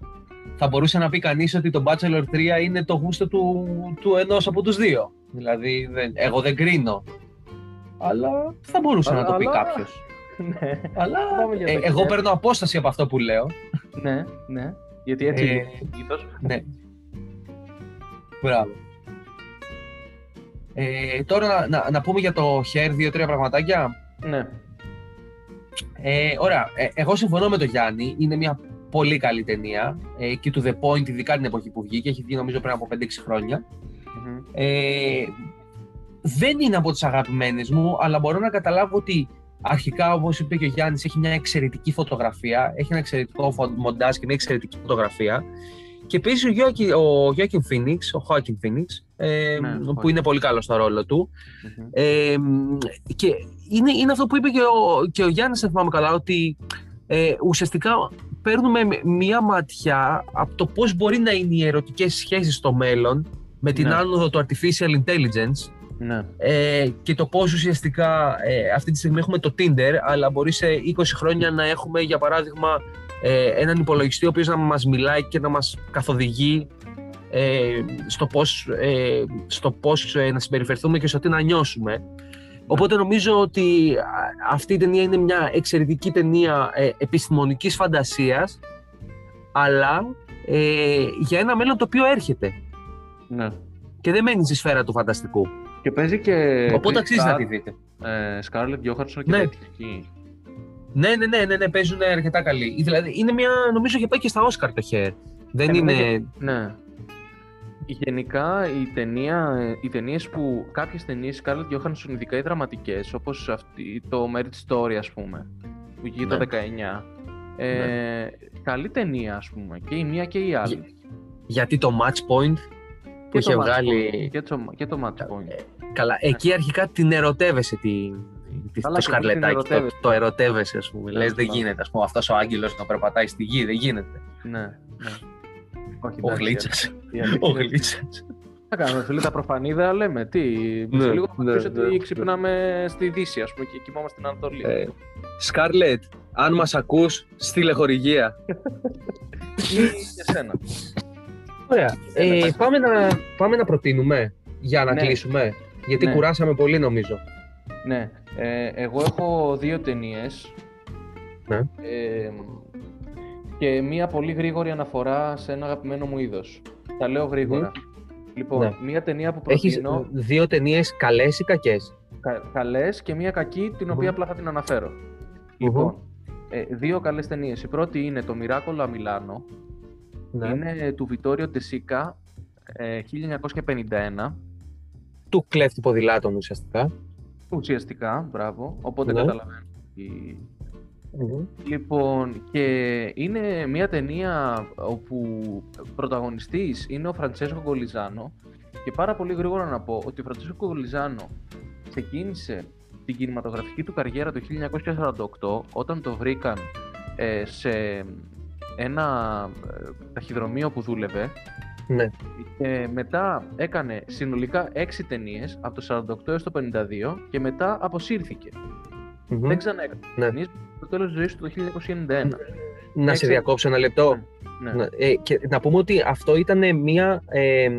Θα μπορούσε να πει κανείς ότι το Bachelor 3 είναι το γούστο του, του ενός από τους δύο. Δηλαδή, δεν, εγώ δεν κρίνω. Αλλά θα μπορούσε να το πει Αλλά- κάποιος. ναι, Αλλά Πάμε για ε, το εγώ Hair. παίρνω απόσταση από αυτό που λέω. ναι, ναι. Γιατί έτσι Ε, είναι συνήθως. Ναι. Μπράβο. Ε, τώρα να, να, να πούμε για το Hair δύο-τρία πραγματάκια. Ναι. Ε, ωραία. Ε, εγώ συμφωνώ με τον Γιάννη. Είναι μια πολύ καλή ταινία. Ε, και to the point, ειδικά την εποχή που βγήκε. Έχει βγει νομίζω πριν από 5-6 χρόνια. Μμμ. Ε, δεν είναι από τις αγαπημένες μου, αλλά μπορώ να καταλάβω ότι αρχικά, όπως είπε και ο Γιάννης, έχει μια εξαιρετική φωτογραφία, έχει ένα εξαιρετικό φω- μοντάζ και μια εξαιρετική φωτογραφία. Και επίσης ο Γιώκη- ο Γιώκιν Φίνιξ, ο Χόκιν Φίνιξ, ε, Ναι, που Joaquin. είναι πολύ καλό στο ρόλο του. Μμμ. Ε, και είναι, είναι αυτό που είπε και ο, και ο Γιάννης, αν θυμάμαι καλά, ότι ε, ουσιαστικά παίρνουμε με- μία ματιά από το πώς μπορεί να είναι οι ερωτικές σχέσεις στο μέλλον με την Ναι. άνοδο του artificial intelligence Ναι. ε, και το πώς ουσιαστικά ε, αυτή τη στιγμή έχουμε το Tinder αλλά μπορεί σε 20 χρόνια να έχουμε για παράδειγμα ε, έναν υπολογιστή ο οποίος να μας μιλάει και να μας καθοδηγεί ε, στο πώς, ε, στο πώς ε, να συμπεριφερθούμε και στο τι να νιώσουμε. Οπότε νομίζω ότι α, αυτή η ταινία είναι μια εξαιρετική ταινία ε, επιστημονικής φαντασίας αλλά ε, για ένα μέλλον το οποίο έρχεται ναι. και δεν μένει στη σφαίρα του φανταστικού. Και παίζει και. Οπότε αξίζει να Σκάρ- τη δείτε. Ε, Σκάρλετ Γιώχαρσον και Ναι. τέτοια εκεί. Ναι, ναι, ναι, ναι, ναι, παίζουν αρκετά καλή. Δηλαδή είναι μια, νομίζω είχε πάει και στα Όσκαρ το Hair. Δεν Ε, είναι. ναι, Ναι. Γενικά η ταινία, ε, οι ταινίες που. Κάποιες ταινίες, Σκάρλετ Γιώχανσον, ειδικά οι δραματικές, όπως το Merit Story, ας πούμε, που βγήκε το Ναι. 19. Ε, Καλή ταινία, ας πούμε. Και η μία και η άλλη. Γιατί το match point που Και είχε το match βγάλει. point, Και το, και το match point. Καλά, εκεί αρχικά την ερωτεύεσαι τη, τη, Καλά, το και εκεί την σκαρλετάκι. Το, ερωτεύεσαι. το ερωτεύεσαι, ας πούμε. Ναι, Λες, δεν σωστά. γίνεται. Α πούμε, αυτός ο άγγελος να περπατάει στη γη, δεν γίνεται. Ναι, ναι. Όχι, Ο εντάξει, Γλίτσας. η αλήθεια Ο είναι- Γλίτσας. Θα κάνουμε φίλε τα προφανίδα, λέμε. Τι, Ναι, σε λίγο θα ναι, πεις ναι, ότι ναι. ξυπνάμε στη Δύση, ας πούμε, και κοιμόμαστε στην Ανατολή. Ε, Σκάρλετ, αν μας ακούς, στείλε χορηγία. Ή για σένα. Ωραία. Ε, Έλα, πάμε, να, πάμε να προτείνουμε για να Ναι. κλείσουμε. Γιατί Ναι. κουράσαμε πολύ, νομίζω. Ναι, ε, εγώ έχω δύο ταινίες. Ναι. Ε, και μία πολύ γρήγορη αναφορά σε ένα αγαπημένο μου είδος. Τα λέω γρήγορα. Λοιπόν, Ναι. μία ταινία που Έχεις προτείνω, δύο ταινίες καλές ή κακές; κα, καλές και μία κακή, την οποία Μμμ. απλά θα την αναφέρω. Λοιπόν, ε, δύο καλές ταινίες. Η πρώτη είναι το Μιράκολο Αμιλάνο. Ναι. Είναι του Βιτόριο Τεσίκα, ε, 1951, Του κλέφτη ποδηλάτων ουσιαστικά. ουσιαστικά, μπράβο, οπότε Ναι. καταλαβαίνω. η- Λοιπόν, και είναι μια ταινία όπου πρωταγωνιστής είναι ο Φραντσέσκο Γκολιζάνο και πάρα πολύ γρήγορα να πω ότι ο Φραντσέσκο Γκολιζάνο ξεκίνησε την κινηματογραφική του καριέρα το 1948 όταν το βρήκαν ε, σε ένα ε, ταχυδρομείο που δούλευε Ναι. και μετά έκανε συνολικά 6 ταινίες από το 48 έως το 52 και μετά αποσύρθηκε. Μμμ. Δεν ξανά έκανε Ναι. ταινίες στο τέλος της ζωής του το 1991. Να σε έξι- διακόψω ένα λεπτό. Ναι. Ναι, ε, και να πούμε ότι αυτό ήταν μια, ε, ε,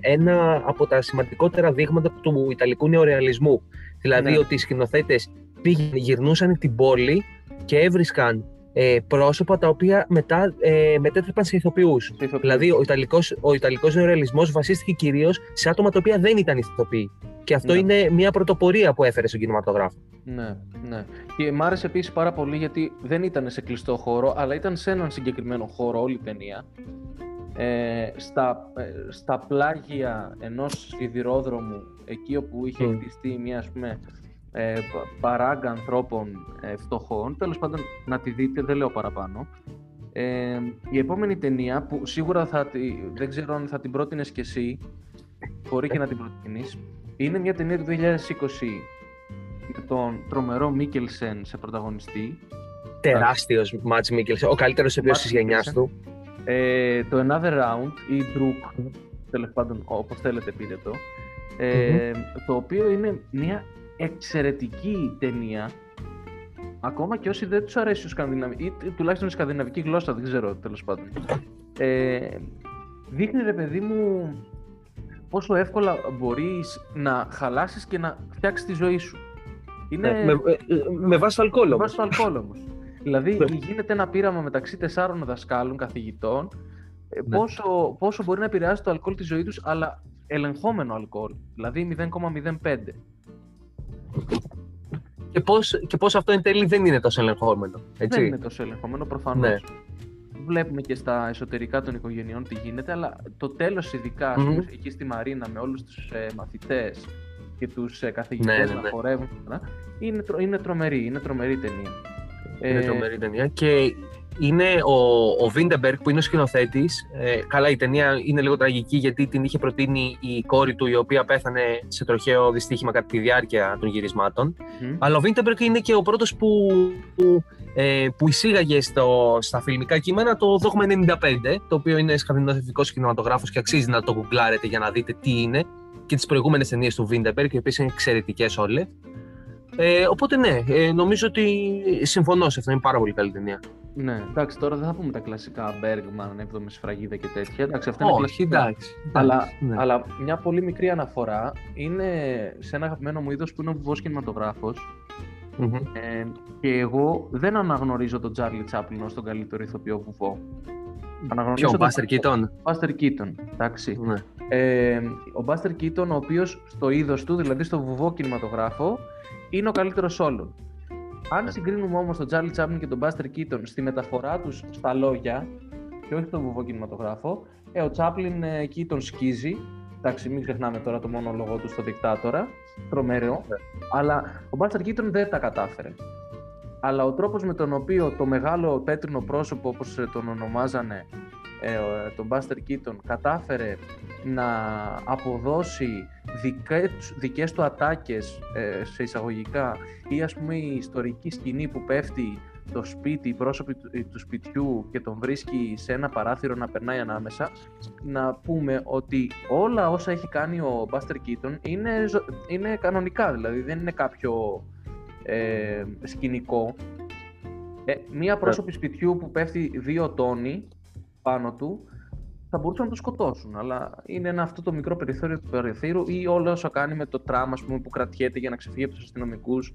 ένα από τα σημαντικότερα δείγματα του Ιταλικού νεορεαλισμού. Δηλαδή Ναι. ότι οι σκηνοθέτες πήγαινε, γυρνούσαν την πόλη και έβρισκαν ε, πρόσωπα τα οποία μετά ε, μετέτρεπαν σε ηθοποιούς. ηθοποιούς. Δηλαδή ο Ιταλικός, ο Ιταλικός νεορεαλισμός βασίστηκε κυρίως σε άτομα τα οποία δεν ήταν ηθοποιοί. Και αυτό Ναι. είναι μια πρωτοπορία που έφερε στον κινηματογράφο. Ναι, ναι. Και μ' άρεσε επίσης πάρα πολύ γιατί δεν ήταν σε κλειστό χώρο, αλλά ήταν σε έναν συγκεκριμένο χώρο όλη η ταινία. Ε, στα, ε, στα πλάγια ενός σιδηρόδρομου, εκεί όπου είχε Μμ. χτιστεί μια ας πούμε ε, πα- παράγκα ανθρώπων ε, φτωχών. Τέλος πάντων, να τη δείτε, δεν λέω παραπάνω. Ε, η επόμενη ταινία που σίγουρα θα τη, δεν ξέρω αν θα την πρότεινες κι εσύ, μπορεί και να την προτείνεις, είναι μια ταινία του 2020 με τον τρομερό Μίκελσεν σε πρωταγωνιστή. Τεράστιος Μάτς Μίκελσεν, ο καλύτερος επίος Μάτς της γενιάς του. Ε, το Another Round ή Druk, τέλος πάντων όπως θέλετε πείτε το, ε, το οποίο είναι μια εξαιρετική ταινία ακόμα και όσοι δεν τους αρέσει ο σκανδιναβ... ή τουλάχιστον η σκανδιναβική γλώσσα, δεν ξέρω τέλος πάντων. Ε, δείχνει ρε παιδί μου πόσο εύκολα μπορείς να χαλάσεις και να φτιάξεις τη ζωή σου. Είναι... Ναι, με, ε, με βάση το αλκοόλ Με όμως. βάση το αλκοόλ όμως. δηλαδή Ναι. γίνεται ένα πείραμα μεταξύ τεσσάρων δασκάλων, καθηγητών, ε, Ναι. πόσο, πόσο μπορεί να επηρεάσει το αλκοόλ τη ζωή τους, αλλά ελεγχόμενο αλκοόλ, δηλαδή 0,05. Και πώς, και πώς αυτό εν τέλει δεν είναι τόσο ελεγχόμενο. Έτσι; Δεν είναι τόσο ελεγχόμενο προφανώς. Ναι. Βλέπουμε και στα εσωτερικά των οικογενειών τι γίνεται, αλλά το τέλος ειδικά, ας πούμε, Μμμ. εκεί στη Μαρίνα με όλους τους ε, μαθητές και τους ε, καθηγητές Ναι, ναι, να ναι. χορεύουν, να- είναι, τρο- είναι τρομερή, είναι τρομερή ταινία. Είναι Ε, τρομερή ταινία. Και είναι ο, ο Βίντερμπεργκ που είναι ο σκηνοθέτης. Ε, καλά, η ταινία είναι λίγο τραγική γιατί την είχε προτείνει η κόρη του, η οποία πέθανε σε τροχαίο δυστύχημα κατά τη διάρκεια των γυρισμάτων. μμ. Αλλά ο Βίντερμπεργκ είναι και ο πρώτος που, που, ε, που εισήγαγε στο, στα φιλμικά κείμενα το Δόγμα 95, το οποίο είναι σκανδιναβικός κινηματογράφος και αξίζει να το γκουγκλάρετε για να δείτε τι είναι. Και τις προηγούμενες ταινίες του Βίντερμπεργκ, οι οποίες είναι εξαιρετικές όλες. Ε, οπότε ναι, ε, νομίζω ότι συμφωνώ σε αυτό. Είναι πάρα πολύ καλή ταινία. Ναι, εντάξει, τώρα δεν θα πούμε τα κλασικά Bergman, 7η σφραγίδα και τέτοια. Εντάξει, αυτά είναι Όχι, κλασικά. εντάξει. Αλλά, εντάξει, ναι. αλλά μια πολύ μικρή αναφορά είναι σε ένα αγαπημένο μου είδος που είναι ο βουβός κινηματογράφος Μμμ. ε, και εγώ δεν αναγνωρίζω τον Τζάρλι Τσάπλιν ως τον καλύτερο ηθοποιό βουβό. Αναγνωρίζω Ποιο, ο τον Μπάστερ Κίτον. Buster Keaton, εντάξει. Ναι. Ε, ο Buster Keaton, ο οποίος στο είδος του, δηλαδή στο βουβό κινηματογράφο, είναι ο καλύτερος όλων. Αν Ναι. συγκρίνουμε όμως τον Charlie Chaplin και τον Buster Keaton στη μεταφορά τους στα λόγια και όχι στον βουβό κινηματογράφο, ε, ο Chaplin ε, εκεί τον σκίζει. Εντάξει, μην ξεχνάμε τώρα το μόνο λόγο του στο δικτάτορα. Τρομερό. Ναι. Αλλά ο Buster Keaton δεν τα κατάφερε. Αλλά ο τρόπος με τον οποίο το μεγάλο πέτρινο πρόσωπο, όπως ε, τον ονομάζανε, ε, ο- τον Buster Keaton, κατάφερε να αποδώσει δικές, δικές του ατάκες ε, σε εισαγωγικά ή ας πούμε η ιστορική σκηνή που πέφτει το σπίτι, οι πρόσωποι του, ε, του σπιτιού και τον βρίσκει σε ένα παράθυρο να περνάει ανάμεσα να πούμε ότι όλα όσα έχει κάνει ο Buster Keaton είναι, ζω- είναι κανονικά δηλαδή δεν είναι κάποιο ε, σκηνικό. Ε, μία πρόσωπη σπιτιού που πέφτει δύο τόνοι πάνω του θα μπορούσαν να το σκοτώσουν. Αλλά είναι ένα αυτό το μικρό περιθώριο του περιθύρου ή όλο όσο κάνει με το τράμα ας πούμε, που κρατιέται για να ξεφύγει από τους αστυνομικούς.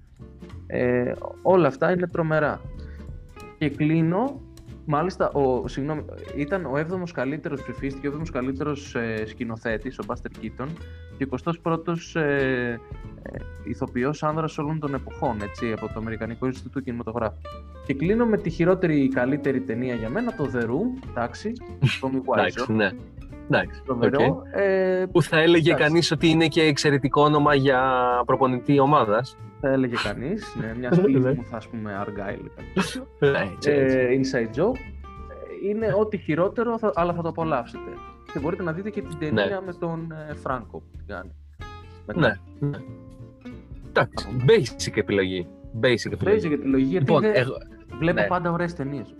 Ε, όλα αυτά είναι τρομερά. Και κλείνω. Μάλιστα, ο, συγγνώμη, ήταν ο 7ο καλύτερος ψηφίστηκε, ο 7ο καλύτερος ε, σκηνοθέτης, ο Buster Keaton, και ο 21ο ε, ε, ηθοποιός άνδρας όλων των εποχών, έτσι, από το Αμερικανικό Ινστιτούτο Κινηματογράφου. Και κλείνω με τη χειρότερη καλύτερη ταινία για μένα, το The Room, εντάξει, το Tommy Εντάξει, Wiseau. ναι. Εντάξει. Τρομερό. οκ. Ε, Που θα έλεγε Εντάξει. κανείς ότι είναι και εξαιρετικό όνομα για προπονητή ομάδας. θα έλεγε κανείς. Ναι, μια Ναι. φίλη μου θα ας πούμε Argyle. ή κάτι τέτοιο. Έτσι, έτσι. ε, inside joke. Ε, Είναι ό,τι χειρότερο, θα- αλλά θα το απολαύσετε. Και μπορείτε να δείτε και την ταινία με τον ε, Φράνκο που την κάνει. Μετά. Ναι. ναι. Εντάξει, basic επιλογή. Basic επιλογή. Basic επιλογή, γιατί Λοιπόν, δεν- εγώ... βλέπω ναι. πάντα ωραίες ταινίες.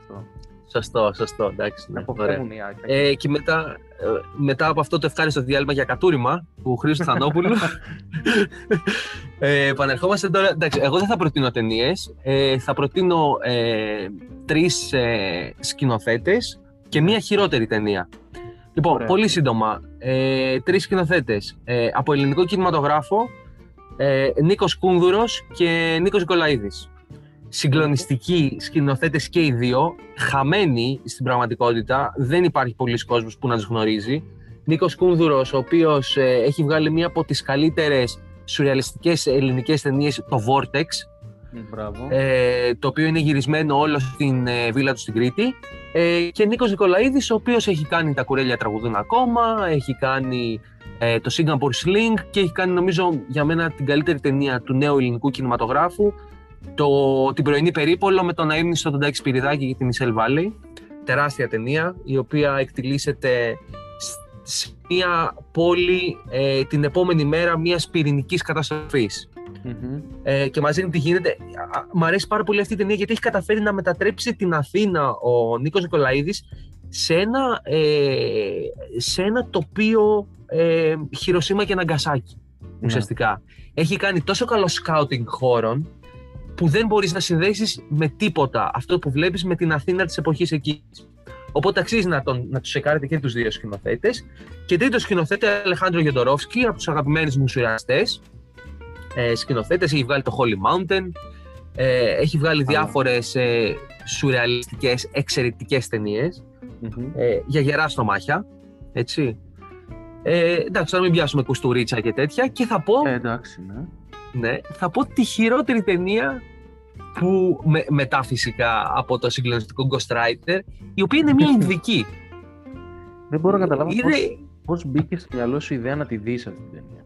Αυτό. σωστό, σωστό, εντάξει. Να Ναι, ωραία. αποφεύγουν οι άκρες. Ε, και μετά, ε, μετά από αυτό το ευχάριστο διάλειμμα για κατούριμα του Χρήστος Θανόπουλου, ε, επανερχόμαστε τώρα. Εντάξει, εγώ δεν θα προτείνω ταινίες. Ε, θα προτείνω ε, τρεις ε, σκηνοθέτες και μία χειρότερη ταινία. Λοιπόν, Ωραία. πολύ σύντομα. Ε, τρεις σκηνοθέτες. Ε, από ελληνικό κινηματογράφο, ε, Νίκος Κούνδουρος και Νίκος Νικολαίδης. Συγκλονιστικοί σκηνοθέτες και οι δύο, χαμένοι στην πραγματικότητα, δεν υπάρχει πολλοί κόσμος που να τους γνωρίζει. Νίκος Κούνδουρος, ο οποίος ε, έχει βγάλει μία από τις καλύτερες σουρεαλιστικές ελληνικές ταινίες, το Vortex, Μ, Μπράβο. ε, το οποίο είναι γυρισμένο όλο στην ε, βίλα του στην Κρήτη. Ε, και Νίκος Νικολαίδης, ο οποίος έχει κάνει τα κουρέλια τραγουδούν ακόμα, έχει κάνει ε, το Singapore Sling και έχει κάνει νομίζω για μένα την καλύτερη ταινία του νέου ελληνικού κινηματογράφου, το, την πρωινή περίπολο με τον αείμνηστο τον Τάκη Σπυριδάκη και την Ισελ Βάλλη. Τεράστια ταινία, η οποία εκτιλήσεται σ- σε μια πόλη ε, την επόμενη μέρα μιας πυρηνικής καταστροφής Μμμ. ε, και μαζί τι γίνεται. Α, Μ' αρέσει πάρα πολύ αυτή η ταινία γιατί έχει καταφέρει να μετατρέψει την Αθήνα ο Νίκος Νικολαίδης σε ένα, ε, σε ένα τοπίο ε, Χειροσύμα και Ναγκασάκι ουσιαστικά. Έχει κάνει τόσο καλό σκάουτινγκ χώρων που δεν μπορείς να συνδέσεις με τίποτα αυτό που βλέπεις με την Αθήνα της εποχής εκείνης. Οπότε αξίζει να, τον, να τους σεκάρετε και τους δύο σκηνοθέτες. Και τρίτο σκηνοθέτη, Αλεχάνδρο Γιοντορόφσκι, από τους αγαπημένους μου σουρεαστές. Ε, σκηνοθέτες, έχει βγάλει το Holy Mountain, ε, έχει βγάλει Καλά. διάφορες ε, σουρεαλιστικές, εξαιρετικές ταινίες Μμμ. ε, για γερά στομάχια, έτσι. Ε, εντάξει, τώρα μην πιάσουμε κουστουρίτσα και τέτοια και θα πω, Ε, εντάξει, ναι. ναι, θα πω τη χειρότερη ταινία που με, μετά φυσικά από το συγκλονιστικό Ghostwriter, η οποία είναι μια Ινδική. Δεν μπορώ να καταλάβω Είναι- πώς, πώς μπήκε στο μυαλό σου η ιδέα να τη δεις αυτή την ταινία.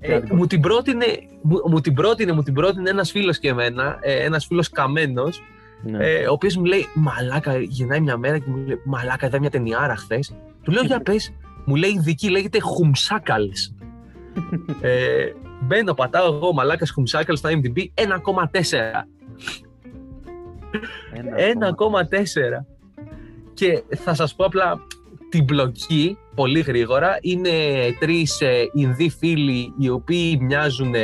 Ε, μου, την πρότεινε, μου, μου την πρότεινε, μου την πρότεινε ένας φίλος και εμένα, ε, ένας φίλος καμένος, Ναι. ε, ο οποίος μου λέει «Μαλάκα, γυρνάει μια μέρα και μου λέει «Μαλάκα, είδα μια ταινιάρα χθες». Του λέω «Για πες». Μου λέει «Ειδική, λέγεται Χουμσάκαλς». ε, μπαίνω, πατάω εγώ «Μαλάκας Χουμσάκαλς» στο IMDb, 1,4. 1,4. Και θα σας πω απλά την μπλοκή, πολύ γρήγορα, είναι τρεις ε, Ινδοί φίλοι οι οποίοι μοιάζουν,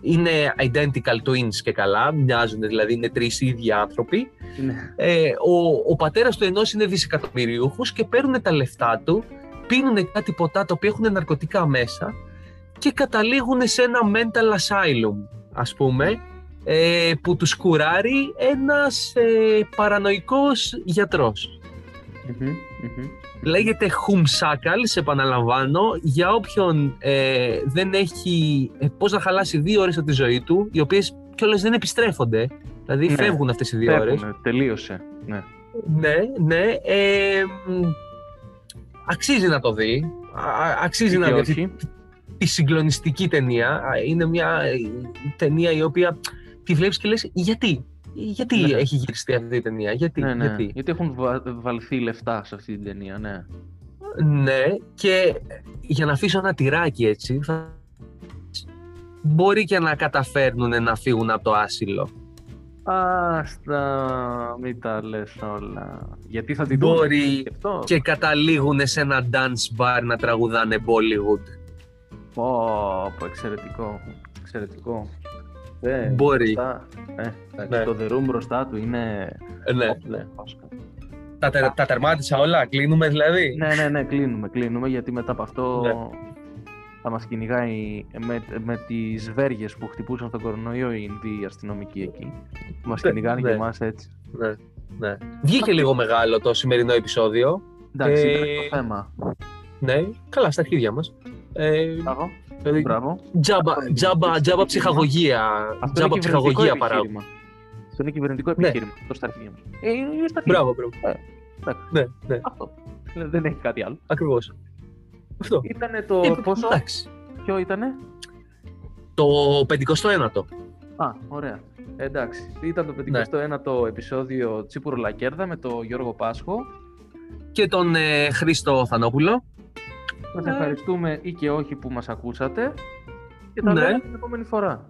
είναι identical twins και καλά, μοιάζουν δηλαδή είναι τρεις ίδιοι άνθρωποι. Ναι. Ε, ο, ο πατέρας του ενός είναι δισεκατομμυριούχος και παίρνουν τα λεφτά του, πίνουν κάτι ποτά τα οποία έχουν ναρκωτικά μέσα και καταλήγουν σε ένα mental asylum, ας πούμε, ε, που τους κουράρει ένας ε, παρανοϊκός γιατρός. Μμμ, μμμ. Λέγεται Χουμσάκαλ, επαναλαμβάνω, για όποιον ε, δεν έχει ε, πώς να χαλάσει δύο ώρες από τη ζωή του, οι οποίες κιόλας δεν επιστρέφονται. Δηλαδή Ναι. φεύγουν αυτές οι δύο ώρες. Φεύγουνε, τελείωσε. Ναι. Ναι, ναι. Ε, μ, αξίζει να το δει. Α- α- αξίζει να Και δει όχι. αυτή τη συγκλονιστική ταινία. Α, Είναι μια ε, ταινία η οποία τη βλέπεις και λες γιατί; Γιατί Ναι. έχει γυριστεί αυτή η ταινία, γιατί, Ναι, ναι. γιατί; Γιατί έχουν βα- βαλθεί λεφτά σε αυτή την ταινία, ναι. Ναι, και για να αφήσω ένα τυράκι έτσι, θα... μπορεί και να καταφέρνουν να φύγουν από το άσυλο. Άστα, μην τα λες όλα. Γιατί θα την δουν. Μπορεί και αυτό; και καταλήγουν σε ένα dance bar να τραγουδάνε Bollywood. Πω, πω, εξαιρετικό. Εξαιρετικό. Ε, Μπορεί. μπροστά- ε, εντάξει, Ναι. Το The Room μπροστά του είναι... Ε, Ναι, Όπ, ναι. Όσκα. Τα, τερ- τα τερμάτισα όλα, κλείνουμε δηλαδή. Ναι, ναι, ναι, κλείνουμε, κλείνουμε, γιατί μετά από αυτό Ναι. θα μας κυνηγάει με, με τις βέργες που χτυπούσαν στον κορονοϊό οι Ινδοί αστυνομικοί εκεί. Μας Ναι, κυνηγάνε ναι. και εμάς έτσι. Ναι, ναι. Βγήκε λίγο μεγάλο το σημερινό επεισόδιο. Εντάξει, Ε, ήταν το θέμα. Ναι, καλά, στα αρχίδια μας. Ε, Μπράβο. Δηλαδή, Μπράβο. τζάμπα, Αυτό είναι τζάμπα, το τζάμπα επιχείρημα. ψυχαγωγία. Αυτό είναι Τζάμπα κυβερνητικό ψυχαγωγία παράγουν. επιχείρημα. Αυτό είναι κυβερνητικό Ναι. επιχείρημα. Το στα αρχίδια μας. Ε, είναι στα αρχίδια. Μπράβο, μπράβο. Εντάξει. Ναι, ναι. Αυτό. δεν έχει κάτι άλλο. Ακριβώς. Αυτό. Ήτανε το Ε, πόσο, Εντάξει. ποιο ήτανε; Το 51ο. Α, ωραία. Εντάξει. Ήταν το Ναι. 51ο επεισόδιο Τσίπουρο Λακέρδα με τον Γιώργο Πάσχο. Και τον ε, Χρήστο Θανόπουλο. Σας Ναι. ευχαριστούμε ή και όχι που μας ακούσατε. Και τα Ναι. λέμε την επόμενη φορά.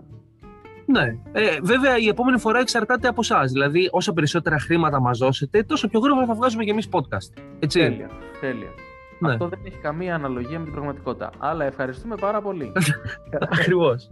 Ναι. Ε, βέβαια, η επόμενη φορά εξαρτάται από εσάς. Δηλαδή, όσο περισσότερα χρήματα μας δώσετε, τόσο πιο γρήγορα θα βγάζουμε και εμείς podcast. Έτσι. Τέλεια. Τέλεια. Ναι. Αυτό δεν έχει καμία αναλογία με την πραγματικότητα. Αλλά ευχαριστούμε πάρα πολύ. Ακριβώς.